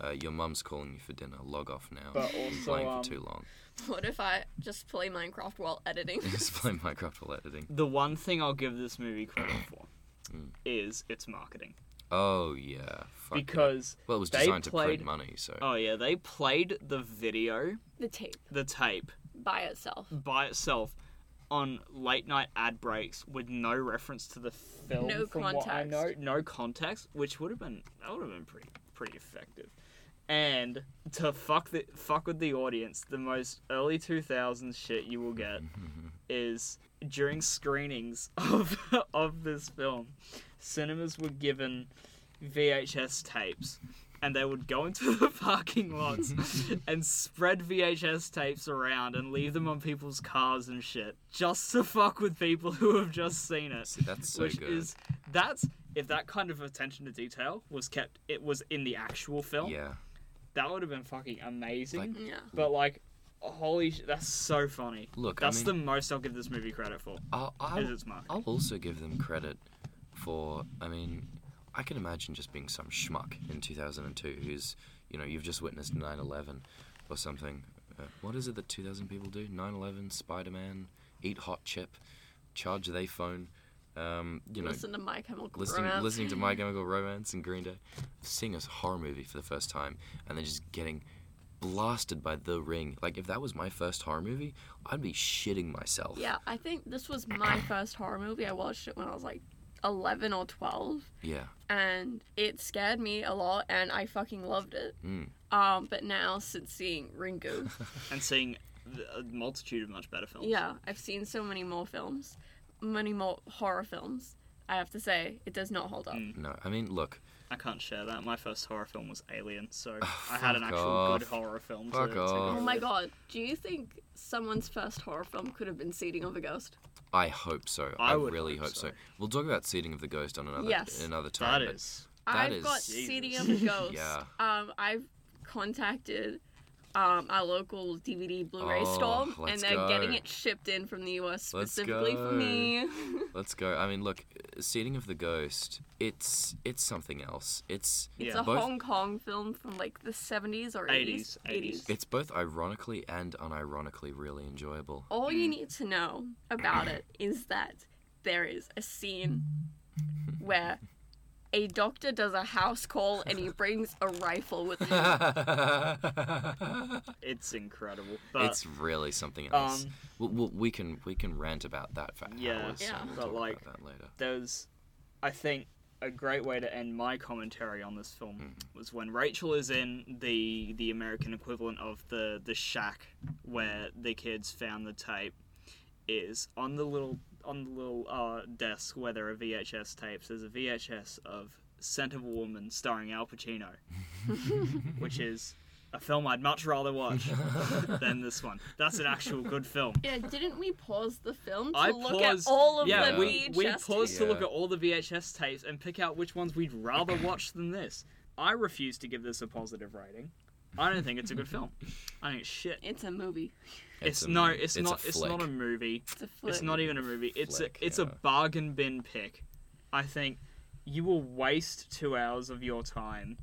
Speaker 1: uh, your mum's calling you for dinner. Log off now.
Speaker 3: But
Speaker 1: You've been
Speaker 3: also,
Speaker 1: playing
Speaker 3: um,
Speaker 1: for too long.
Speaker 2: What if I just play Minecraft while editing?
Speaker 1: Just play Minecraft while editing.
Speaker 3: The one thing I'll give this movie credit for
Speaker 1: Mm.
Speaker 3: is its marketing.
Speaker 1: Oh yeah. Fuck yeah.
Speaker 3: because
Speaker 1: well, it was
Speaker 3: they
Speaker 1: designed to
Speaker 3: played-
Speaker 1: print money, so
Speaker 3: oh yeah, they played the video,
Speaker 2: the tape
Speaker 3: the tape
Speaker 2: by itself.
Speaker 3: by itself on late night ad breaks with no reference to the film
Speaker 2: No
Speaker 3: from what I know, no context, which would have been that would have been pretty pretty effective. And to fuck the fuck with the audience, the most early 2000s shit you will get is during screenings of of this film, cinemas were given VHS tapes and they would go into the parking lots and spread VHS tapes around and leave them on people's cars and shit just to fuck with people who have just seen it.
Speaker 1: See, that's so
Speaker 3: which
Speaker 1: good.
Speaker 3: is that's if that kind of attention to detail was kept it was in the actual film,
Speaker 1: yeah.
Speaker 3: that would have been fucking amazing.
Speaker 2: Yeah.
Speaker 3: but like holy sh- that's so funny.
Speaker 1: Look, I
Speaker 3: that's
Speaker 1: mean-
Speaker 3: the most I'll give this movie credit for.
Speaker 1: I'll, I'll,
Speaker 3: its.
Speaker 1: I'll also give them credit for. I mean, I can imagine just being some schmuck in 2002 who's, you know, you've just witnessed 9/11 or something. Uh, what is it that 2,000 people do? 9/11, Spider-Man, eat hot chip, charge they phone. Um, you know,
Speaker 2: Listen to My Chemical
Speaker 1: listening
Speaker 2: Romance.
Speaker 1: listening to My Chemical Romance and Green Day, seeing a horror movie for the first time, and then just getting blasted by The Ring. Like if that was my first horror movie, I'd be shitting myself.
Speaker 2: Yeah, I think this was my first horror movie. I watched it when I was like 11 or 12
Speaker 1: Yeah.
Speaker 2: and it scared me a lot and I fucking loved it.
Speaker 1: Mm.
Speaker 2: Um, but now since seeing Ringu,
Speaker 3: and seeing a multitude of much better films.
Speaker 2: yeah, I've seen so many more films, many more horror films. I have to say, it does not hold up.
Speaker 3: Mm.
Speaker 1: No, I mean, look,
Speaker 3: I can't share that. My first horror film was Alien, so I had an actual
Speaker 1: off.
Speaker 3: good horror film.
Speaker 1: Fuck
Speaker 3: to, to
Speaker 1: off.
Speaker 3: go
Speaker 2: Oh my god, do you think someone's first horror film could have been Seeding of a Ghost?
Speaker 1: I hope so.
Speaker 3: I
Speaker 1: I, really
Speaker 3: hope
Speaker 1: hope so.
Speaker 3: so.
Speaker 1: We'll talk about Seeding of the Ghost on another
Speaker 2: Yes.
Speaker 1: another time.
Speaker 3: That
Speaker 1: but
Speaker 3: is.
Speaker 1: That
Speaker 2: I've
Speaker 1: is-
Speaker 2: got
Speaker 3: Jesus.
Speaker 2: Seeding of a Ghost.
Speaker 1: Yeah.
Speaker 2: Um, I've contacted um, our local DVD Blu-ray
Speaker 1: Oh,
Speaker 2: store, and
Speaker 1: let's
Speaker 2: they're
Speaker 1: go.
Speaker 2: getting it shipped in from the US specifically for me.
Speaker 1: Let's go. I mean, look, Seeding of the Ghost. It's it's something else. It's
Speaker 2: It's
Speaker 3: Yeah.
Speaker 2: a
Speaker 1: Both-
Speaker 2: Hong Kong film from like the 70s or 80s.
Speaker 3: 80s, 80s.
Speaker 1: it's both ironically and unironically really enjoyable.
Speaker 2: All you need to know about it is that there is a scene where a doctor does a house call and he brings a rifle with him.
Speaker 3: It's incredible. But
Speaker 1: it's really something else.
Speaker 3: um,
Speaker 1: we we we can we can rant about that for
Speaker 3: Yeah,
Speaker 1: hours.
Speaker 2: Yeah.
Speaker 1: and we'll
Speaker 3: but,
Speaker 1: talk
Speaker 3: like,
Speaker 1: about that later.
Speaker 3: there's, I think, a great way to end my commentary on this film
Speaker 1: Mm.
Speaker 3: was when Rachel is in the the American equivalent of the the shack where the kids found the tape. Is on the little on the little uh, desk where there are VHS tapes. There's a VHS of Scent of a Woman starring Al Pacino, which is a film I'd much rather watch than this one. That's an actual good film.
Speaker 2: Yeah, didn't we pause the film to
Speaker 3: I
Speaker 2: look
Speaker 3: paused,
Speaker 2: at all of
Speaker 3: yeah,
Speaker 2: the
Speaker 3: we, we
Speaker 2: VHS
Speaker 3: paused to look at all the VHS tapes and pick out which ones we'd rather watch than this. I refuse to give this a positive rating. I don't think it's a good film. I think it's shit.
Speaker 2: It's a movie.
Speaker 3: It's,
Speaker 1: a-
Speaker 3: no, it's,
Speaker 1: a
Speaker 3: not. It's not a movie.
Speaker 2: It's a flick.
Speaker 3: It's not even a movie. It's
Speaker 1: Flick,
Speaker 3: a it's a bargain bin pick. I think you will waste two hours of your time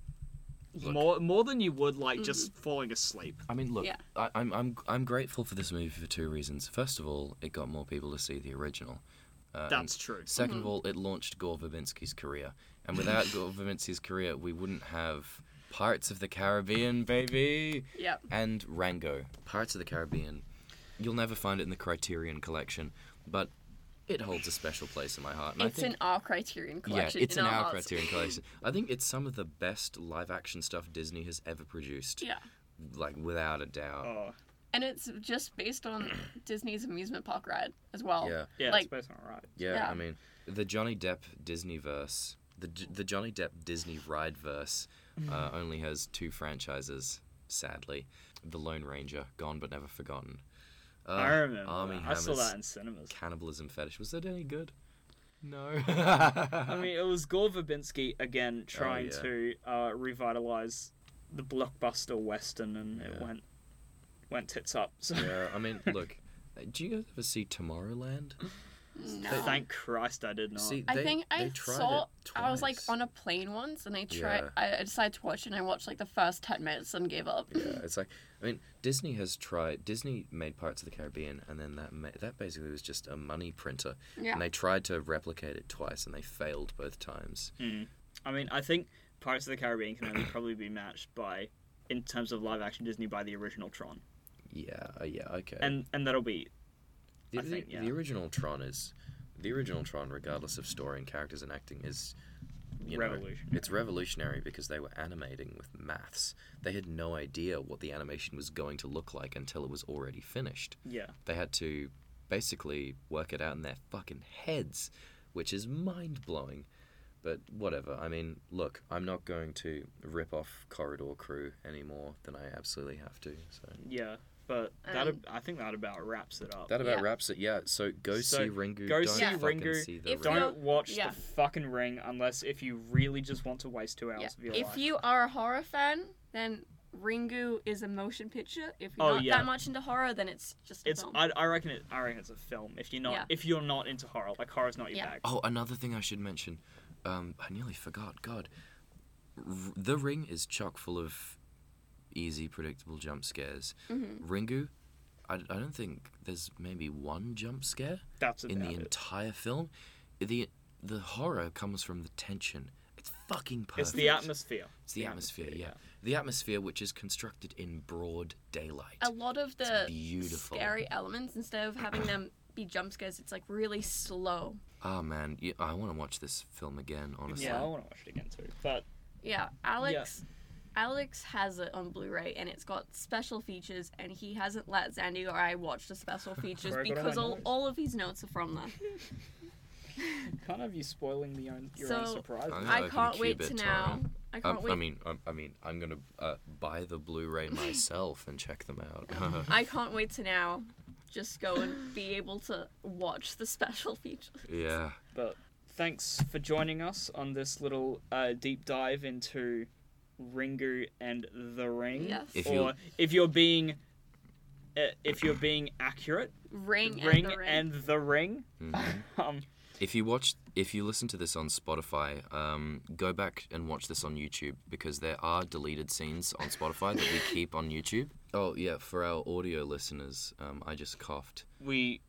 Speaker 1: Look.
Speaker 3: more more than you would like just falling asleep.
Speaker 1: I mean, look,
Speaker 2: Yeah.
Speaker 1: I, I'm I'm I'm grateful for this movie for two reasons. First of all, it got more people to see the original. Uh,
Speaker 3: That's true.
Speaker 1: 2nd of all, it launched Gore Verbinski's career, and without Gore Verbinski's career, we wouldn't have Pirates of the Caribbean, baby,
Speaker 2: Yep.
Speaker 1: and Rango. Pirates of the Caribbean, you'll never find it in the Criterion collection, but it holds a special place in my heart. And I
Speaker 2: It's
Speaker 1: think,
Speaker 2: in our Criterion collection.
Speaker 1: yeah,
Speaker 2: collection.
Speaker 1: it's in our
Speaker 2: hearts.
Speaker 1: Criterion collection. I think it's some of the best live action stuff Disney has ever produced.
Speaker 2: Yeah.
Speaker 1: Like without a doubt.
Speaker 3: Oh,
Speaker 2: And it's just based on Disney's amusement park ride as well.
Speaker 1: Yeah.
Speaker 3: yeah,
Speaker 2: Like-
Speaker 3: it's based on a ride.
Speaker 1: Yeah,
Speaker 2: Yeah.
Speaker 1: I mean, the Johnny Depp Disney verse, the the Johnny Depp Disney ride verse, uh, only has two franchises. Sadly, The Lone Ranger, Gone but Never Forgotten. Uh,
Speaker 3: I remember.
Speaker 1: Army
Speaker 3: that. I saw that in cinemas.
Speaker 1: Cannibalism Fetish. Was that any good? No.
Speaker 3: I mean, it was Gore Verbinski again trying
Speaker 1: yeah.
Speaker 3: to uh, revitalize the blockbuster western, and it went went tits up. So
Speaker 1: yeah, I mean, look. uh, Do you guys ever see Tomorrowland?
Speaker 2: No.
Speaker 3: thank Christ I did not.
Speaker 1: See,
Speaker 2: I think I saw. I was like on a plane once, and I tried.
Speaker 1: Yeah.
Speaker 2: I I decided to watch it, and I watched like the first ten minutes and gave up.
Speaker 1: Yeah, it's like I mean, Disney has tried. Disney made Pirates of the Caribbean, and then that ma- that basically was just a money printer.
Speaker 2: Yeah.
Speaker 1: And they tried to replicate it twice, and they failed both times.
Speaker 3: Mm. I mean, I think Pirates of the Caribbean can only probably be matched by, in terms of live action Disney, by the original Tron,
Speaker 1: Yeah, uh, yeah, okay.
Speaker 3: and and that'll be
Speaker 1: the,
Speaker 3: think,
Speaker 1: the,
Speaker 3: yeah.
Speaker 1: the original Tron is the original Tron, regardless of story and characters and acting, is you know,
Speaker 3: Revolutionary.
Speaker 1: it's revolutionary because they were animating with maths. They had no idea what the animation was going to look like until it was already finished.
Speaker 3: yeah.
Speaker 1: They had to basically work it out in their fucking heads, which is mind blowing. But whatever. I mean, look, I'm not going to rip off Corridor Crew any more than I absolutely have to. So
Speaker 3: Yeah, but that
Speaker 2: Um,
Speaker 3: I think that about wraps it up.
Speaker 1: that about
Speaker 2: Yeah.
Speaker 1: wraps it. Yeah. So go
Speaker 3: So,
Speaker 1: see Ringu.
Speaker 3: go
Speaker 1: Don't
Speaker 3: see
Speaker 1: fucking
Speaker 3: Ringu.
Speaker 1: See the
Speaker 2: If
Speaker 1: Ring.
Speaker 3: Don't watch
Speaker 2: yeah.
Speaker 3: the fucking ring unless if you really just want to waste two hours
Speaker 2: Yeah.
Speaker 3: of your
Speaker 2: If
Speaker 3: life.
Speaker 2: If you are a horror fan, then Ringu is a motion picture. If you're
Speaker 3: Oh,
Speaker 2: not
Speaker 3: yeah.
Speaker 2: that much into horror, then it's just a
Speaker 3: it's
Speaker 2: film.
Speaker 3: I, I reckon it I reckon it's a film. If you're not
Speaker 2: Yeah.
Speaker 3: if you're not into horror, like horror's not your
Speaker 2: Yeah.
Speaker 3: bag.
Speaker 1: Oh, another thing I should mention. Um, I nearly forgot. God, R- the Ring is chock full of easy, predictable jump scares.
Speaker 2: Mhm.
Speaker 1: Ringu, I, I don't think there's maybe one jump scare
Speaker 3: That's
Speaker 1: in the
Speaker 3: it.
Speaker 1: entire film. The the horror comes from the tension. It's fucking perfect.
Speaker 3: It's the atmosphere.
Speaker 1: It's the, atmosphere, yeah. The atmosphere which is constructed in broad daylight.
Speaker 2: a lot of the
Speaker 1: beautiful.
Speaker 2: scary elements, instead of having them be jump scares, it's like really slow.
Speaker 1: Oh man, yeah, I want to watch this film again. Honestly,
Speaker 3: Yeah, I want to watch it again too. But
Speaker 2: Yeah, Alex. Alex has it on Blu-ray and it's got special features, and he hasn't let Zandy or I watch the special features
Speaker 3: Where I got all
Speaker 2: because all,
Speaker 3: notes.
Speaker 2: all of his notes are from there.
Speaker 3: kind of you spoiling the own your
Speaker 2: So,
Speaker 3: own surprise.
Speaker 1: I'm
Speaker 2: I can't wait to now.
Speaker 1: torrent.
Speaker 2: I can't
Speaker 1: Um,
Speaker 2: wait.
Speaker 1: I mean, I, I mean, I'm gonna uh, buy the Blu-ray myself and check them out.
Speaker 2: I can't wait to now just go and be able to watch the special features.
Speaker 1: yeah,
Speaker 3: But thanks for joining us on this little uh, deep dive into Ringu and the Ring.
Speaker 2: Yes.
Speaker 1: If
Speaker 3: or if you're being uh, if you're being accurate,
Speaker 2: Ring,
Speaker 3: Ring
Speaker 2: and the ring.
Speaker 3: and the Ring.
Speaker 1: Mhm.
Speaker 3: Um,
Speaker 1: if you watch, if you listen to this on Spotify, um, go back and watch this on YouTube because there are deleted scenes on Spotify that we keep on YouTube. Oh yeah, for our audio listeners, um, I just coughed.
Speaker 3: we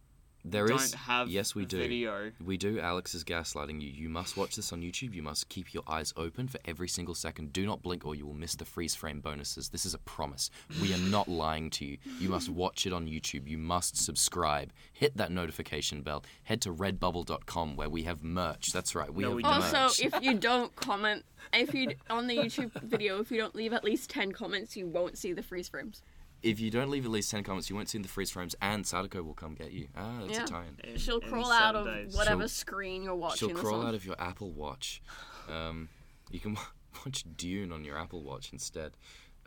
Speaker 1: There
Speaker 3: don't
Speaker 1: is-
Speaker 3: have
Speaker 1: yes, we do.
Speaker 3: video.
Speaker 1: We do. Alex is gaslighting you. You must watch this on YouTube. You must keep your eyes open for every single second. Do not blink or you will miss the freeze frame bonuses. This is a promise. We are not lying to you. You must watch it on YouTube. You must subscribe. Hit that notification bell. Head to redbubble.com where we have merch. That's right. We
Speaker 3: No,
Speaker 1: have
Speaker 3: we don't.
Speaker 1: merch.
Speaker 2: Also, if you don't comment, if you on the YouTube video, if you don't leave at least ten comments, you won't see the freeze frames.
Speaker 1: If you don't leave at least 10 comments, you won't see the freeze frames and Sadako will come get you. Ah, that's
Speaker 2: Yeah.
Speaker 1: a tie-in.
Speaker 2: She'll
Speaker 3: in
Speaker 2: crawl out of
Speaker 3: days.
Speaker 2: whatever
Speaker 1: She'll-
Speaker 2: screen you're watching
Speaker 1: She'll crawl out of your Apple Watch. Um, you can watch Dune on your Apple Watch instead.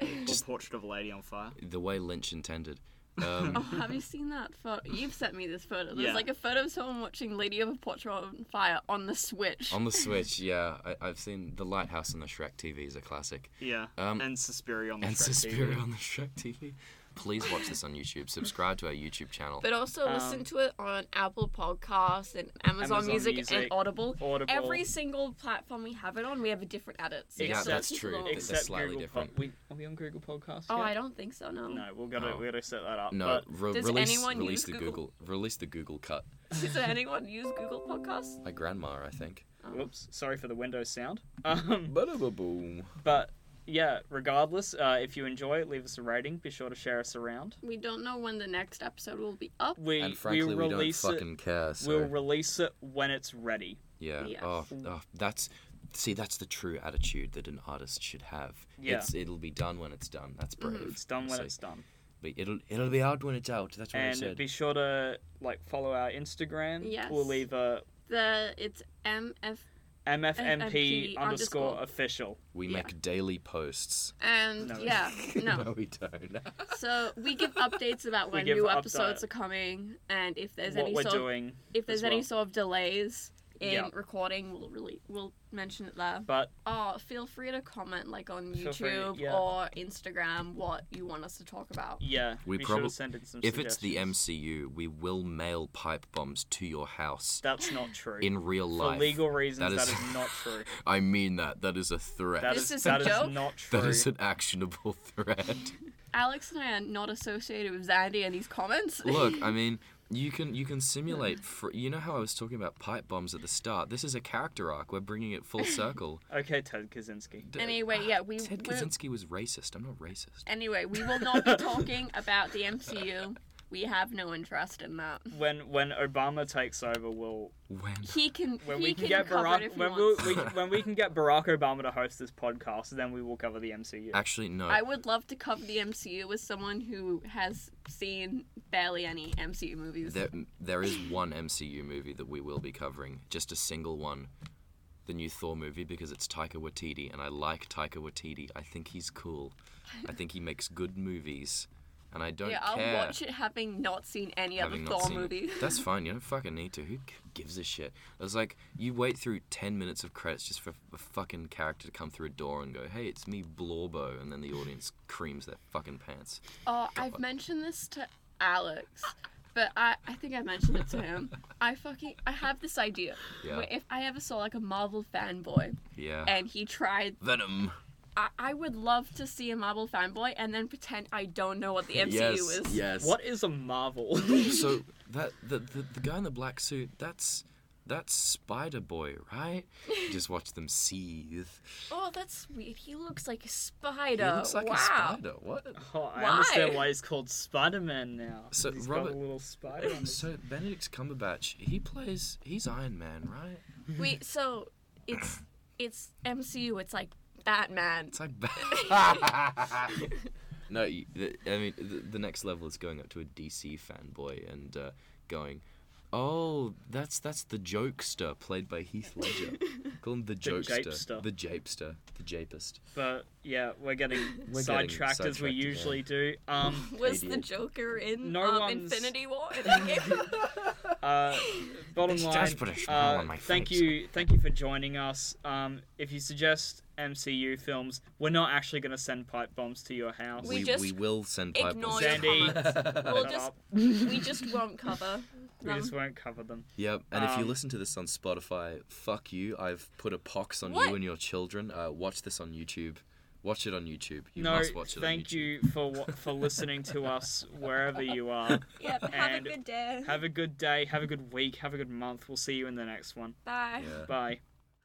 Speaker 1: Uh,
Speaker 3: Or
Speaker 1: just
Speaker 3: Portrait of a Lady on Fire.
Speaker 1: the way Lynch intended.
Speaker 2: Oh,
Speaker 1: Um,
Speaker 2: have you seen that photo? You've sent me this photo. There's
Speaker 3: Yeah.
Speaker 2: like a photo of someone watching Lady of a Portrait on Fire on the Switch.
Speaker 1: on the Switch, yeah, I, I've seen The Lighthouse and the Shrek TV is a classic.
Speaker 3: Yeah.
Speaker 1: Um,
Speaker 3: and Suspiria on the
Speaker 1: and
Speaker 3: Shrek
Speaker 1: Suspiria
Speaker 3: TV.
Speaker 1: on the Shrek TV. Please watch this on YouTube. Subscribe to our YouTube channel.
Speaker 2: But also
Speaker 3: Um,
Speaker 2: listen to it on Apple Podcasts and Amazon,
Speaker 3: Amazon
Speaker 2: Music,
Speaker 3: Music,
Speaker 2: and Audible.
Speaker 3: Audible.
Speaker 2: Every single platform we have it on, we have a different edit. So
Speaker 1: Yeah, that's true.
Speaker 2: don't-
Speaker 1: It's-
Speaker 3: Except
Speaker 1: slightly
Speaker 3: Google
Speaker 1: different.
Speaker 3: Po- we, are we on Google Podcasts?
Speaker 2: Oh,
Speaker 3: yet?
Speaker 2: I don't think so. No.
Speaker 3: No, we're gonna
Speaker 1: Oh.
Speaker 3: we gotta set that up.
Speaker 1: no,
Speaker 3: but
Speaker 1: re-
Speaker 2: Does
Speaker 1: release
Speaker 2: anyone
Speaker 1: release
Speaker 2: use
Speaker 1: the
Speaker 2: Google?
Speaker 1: Google release the Google cut.
Speaker 2: Does anyone use Google Podcasts?
Speaker 1: My grandma, I think.
Speaker 2: Oh.
Speaker 3: whoops, sorry for the Windows sound. Um,
Speaker 1: Boom.
Speaker 3: but yeah, regardless, uh, if you enjoy it, leave us a rating. Be sure to share us around.
Speaker 2: We don't know when the next episode will be up.
Speaker 3: We
Speaker 1: And frankly,
Speaker 3: we
Speaker 1: we, don't
Speaker 3: release
Speaker 1: fucking
Speaker 3: it.
Speaker 1: care. So
Speaker 3: We'll release it when it's ready.
Speaker 1: yeah.
Speaker 2: Yes.
Speaker 1: Oh, oh, that's see, that's the true attitude that an artist should have.
Speaker 3: Yeah.
Speaker 1: It's it'll be done when it's done. That's brave.
Speaker 2: Mhm.
Speaker 3: It's done when
Speaker 1: So-
Speaker 3: it's done.
Speaker 1: But it'll it'll be out when it's out. That's what I said.
Speaker 3: And be sure to like follow our Instagram.
Speaker 2: Yes.
Speaker 3: We'll leave a
Speaker 2: The it's MF
Speaker 3: MFMP
Speaker 2: MFMP
Speaker 3: underscore
Speaker 2: underscore.
Speaker 3: official.
Speaker 1: we
Speaker 2: yeah.
Speaker 1: make daily posts.
Speaker 2: and
Speaker 3: No.
Speaker 2: yeah, no.
Speaker 1: no, we don't.
Speaker 2: So we give updates about when
Speaker 3: give
Speaker 2: new
Speaker 3: update-
Speaker 2: episodes are coming, and if there's
Speaker 3: what
Speaker 2: any
Speaker 3: we're
Speaker 2: sort of, if there's any
Speaker 3: well.
Speaker 2: sort of delays in
Speaker 3: Yeah.
Speaker 2: recording, we'll really we'll mention it there.
Speaker 3: But
Speaker 2: Oh, feel free to comment like on
Speaker 3: Feel free,
Speaker 2: YouTube
Speaker 3: yeah.
Speaker 2: or Instagram what you want us to talk about.
Speaker 3: yeah,
Speaker 1: We
Speaker 3: be sure send in some
Speaker 1: if it's the. MCU, we will mail pipe bombs to your house
Speaker 3: That's not true.
Speaker 1: in real life, For
Speaker 3: legal reasons,
Speaker 1: That
Speaker 3: that
Speaker 1: is-
Speaker 3: is, not true.
Speaker 1: I mean that. That is a threat.
Speaker 3: That
Speaker 2: This
Speaker 3: is,
Speaker 2: is a
Speaker 3: that is
Speaker 2: joke?
Speaker 3: not true.
Speaker 1: that is an actionable threat.
Speaker 2: Alex and I are not associated with Zandy and these comments.
Speaker 1: Look, I mean, you can you can simulate. Fr- you know how I was talking about pipe bombs at the start. This is a character arc. We're bringing it full circle.
Speaker 3: Okay, Ted Kaczynski.
Speaker 1: D-
Speaker 2: anyway, yeah, we
Speaker 1: Ted
Speaker 2: we're-
Speaker 1: Kaczynski was racist. I'm not racist.
Speaker 2: Anyway, we will not be talking about the MCU. We have no interest in that.
Speaker 3: When when Obama takes over, we'll
Speaker 1: When
Speaker 2: He can
Speaker 3: when
Speaker 2: he
Speaker 3: we
Speaker 2: can,
Speaker 3: can, get Barack when we, we when we can get Barack Obama to host this podcast, then we will cover the MCU.
Speaker 1: actually no.
Speaker 2: I would love to cover the MCU with someone who has seen barely any MCU movies.
Speaker 1: There, there is one MCU movie that we will be covering, just a single one. The new Thor movie because it's Taika Waititi, and I like Taika Waititi. I think he's cool. I think he makes good movies, and I don't
Speaker 2: yeah, I'll watch it having not seen any other Thor
Speaker 1: it.
Speaker 2: movie.
Speaker 1: That's fine. You don't fucking need to. Who gives a shit? It's like you wait through ten minutes of credits just for a fucking character to come through a door and go, "Hey, it's me, Blorbo," and then the audience creams their fucking pants.
Speaker 2: Oh, I've mentioned this to Alex, but I, I think I mentioned it to him. I fucking I have this idea
Speaker 1: Yeah.
Speaker 2: where if I ever saw like a Marvel fanboy
Speaker 1: Yeah.
Speaker 2: and he tried,
Speaker 1: Venom.
Speaker 2: I, I would love to see a Marvel fanboy and then pretend I don't know what the MCU
Speaker 1: yes.
Speaker 2: is.
Speaker 1: Yes.
Speaker 3: What is a Marvel?
Speaker 1: so that the, the the guy in the black suit, that's that's Spider Boy, right? You just watch them seethe.
Speaker 2: Oh, that's weird. He looks like a spider.
Speaker 1: He looks like
Speaker 2: wow.
Speaker 1: a spider. What?
Speaker 3: oh, I
Speaker 2: Why?
Speaker 3: understand why he's called Spider Man now.
Speaker 1: So,
Speaker 3: he's
Speaker 1: Robert-
Speaker 3: got a little spider on his
Speaker 1: So Benedict Cumberbatch, he plays he's Iron Man, right?
Speaker 2: Wait, so it's it's MCU. It's like Batman.
Speaker 1: It's like Ba- no, you- the, I mean the, the next level is going up to a DC fanboy and uh, going, "Oh, that's that's the jokester played by Heath Ledger. Call him the jokester,
Speaker 3: japester.
Speaker 1: the japester, the japist."
Speaker 3: But yeah, we're getting
Speaker 1: We're getting
Speaker 3: sidetracked as we
Speaker 1: sidetracked
Speaker 3: usually do. Um,
Speaker 2: Was the
Speaker 1: Idiot.
Speaker 2: Joker in
Speaker 3: No
Speaker 2: um,
Speaker 3: one's-
Speaker 2: Infinity War? in that game?
Speaker 3: uh, bottom
Speaker 1: It's
Speaker 3: line,
Speaker 1: just put a smile
Speaker 3: uh,
Speaker 1: on my
Speaker 3: thank
Speaker 1: face.
Speaker 3: you, thank you for joining us. Um, if you suggest MCU films, we're not actually going to send pipe bombs to your house.
Speaker 2: We
Speaker 1: We,
Speaker 2: just
Speaker 1: we will send pipe
Speaker 2: ignore
Speaker 1: bombs.
Speaker 2: your
Speaker 3: Sandy,
Speaker 2: comments. We'll just we just won't cover.
Speaker 3: We just won't cover them.
Speaker 1: Yep, and if you
Speaker 3: Um,
Speaker 1: listen to this on Spotify, fuck you. I've put a pox on
Speaker 2: What?
Speaker 1: you and your children. Uh, watch this on YouTube. Watch it on YouTube. You
Speaker 3: no,
Speaker 1: must watch it
Speaker 3: thank
Speaker 1: on YouTube.
Speaker 3: you for wa- for listening to us wherever you are.
Speaker 2: Yep. Have
Speaker 3: And
Speaker 2: a good day.
Speaker 3: Have a good day. Have a good week. Have a good month. We'll see you in the next one.
Speaker 2: Bye.
Speaker 1: Yeah.
Speaker 3: Bye.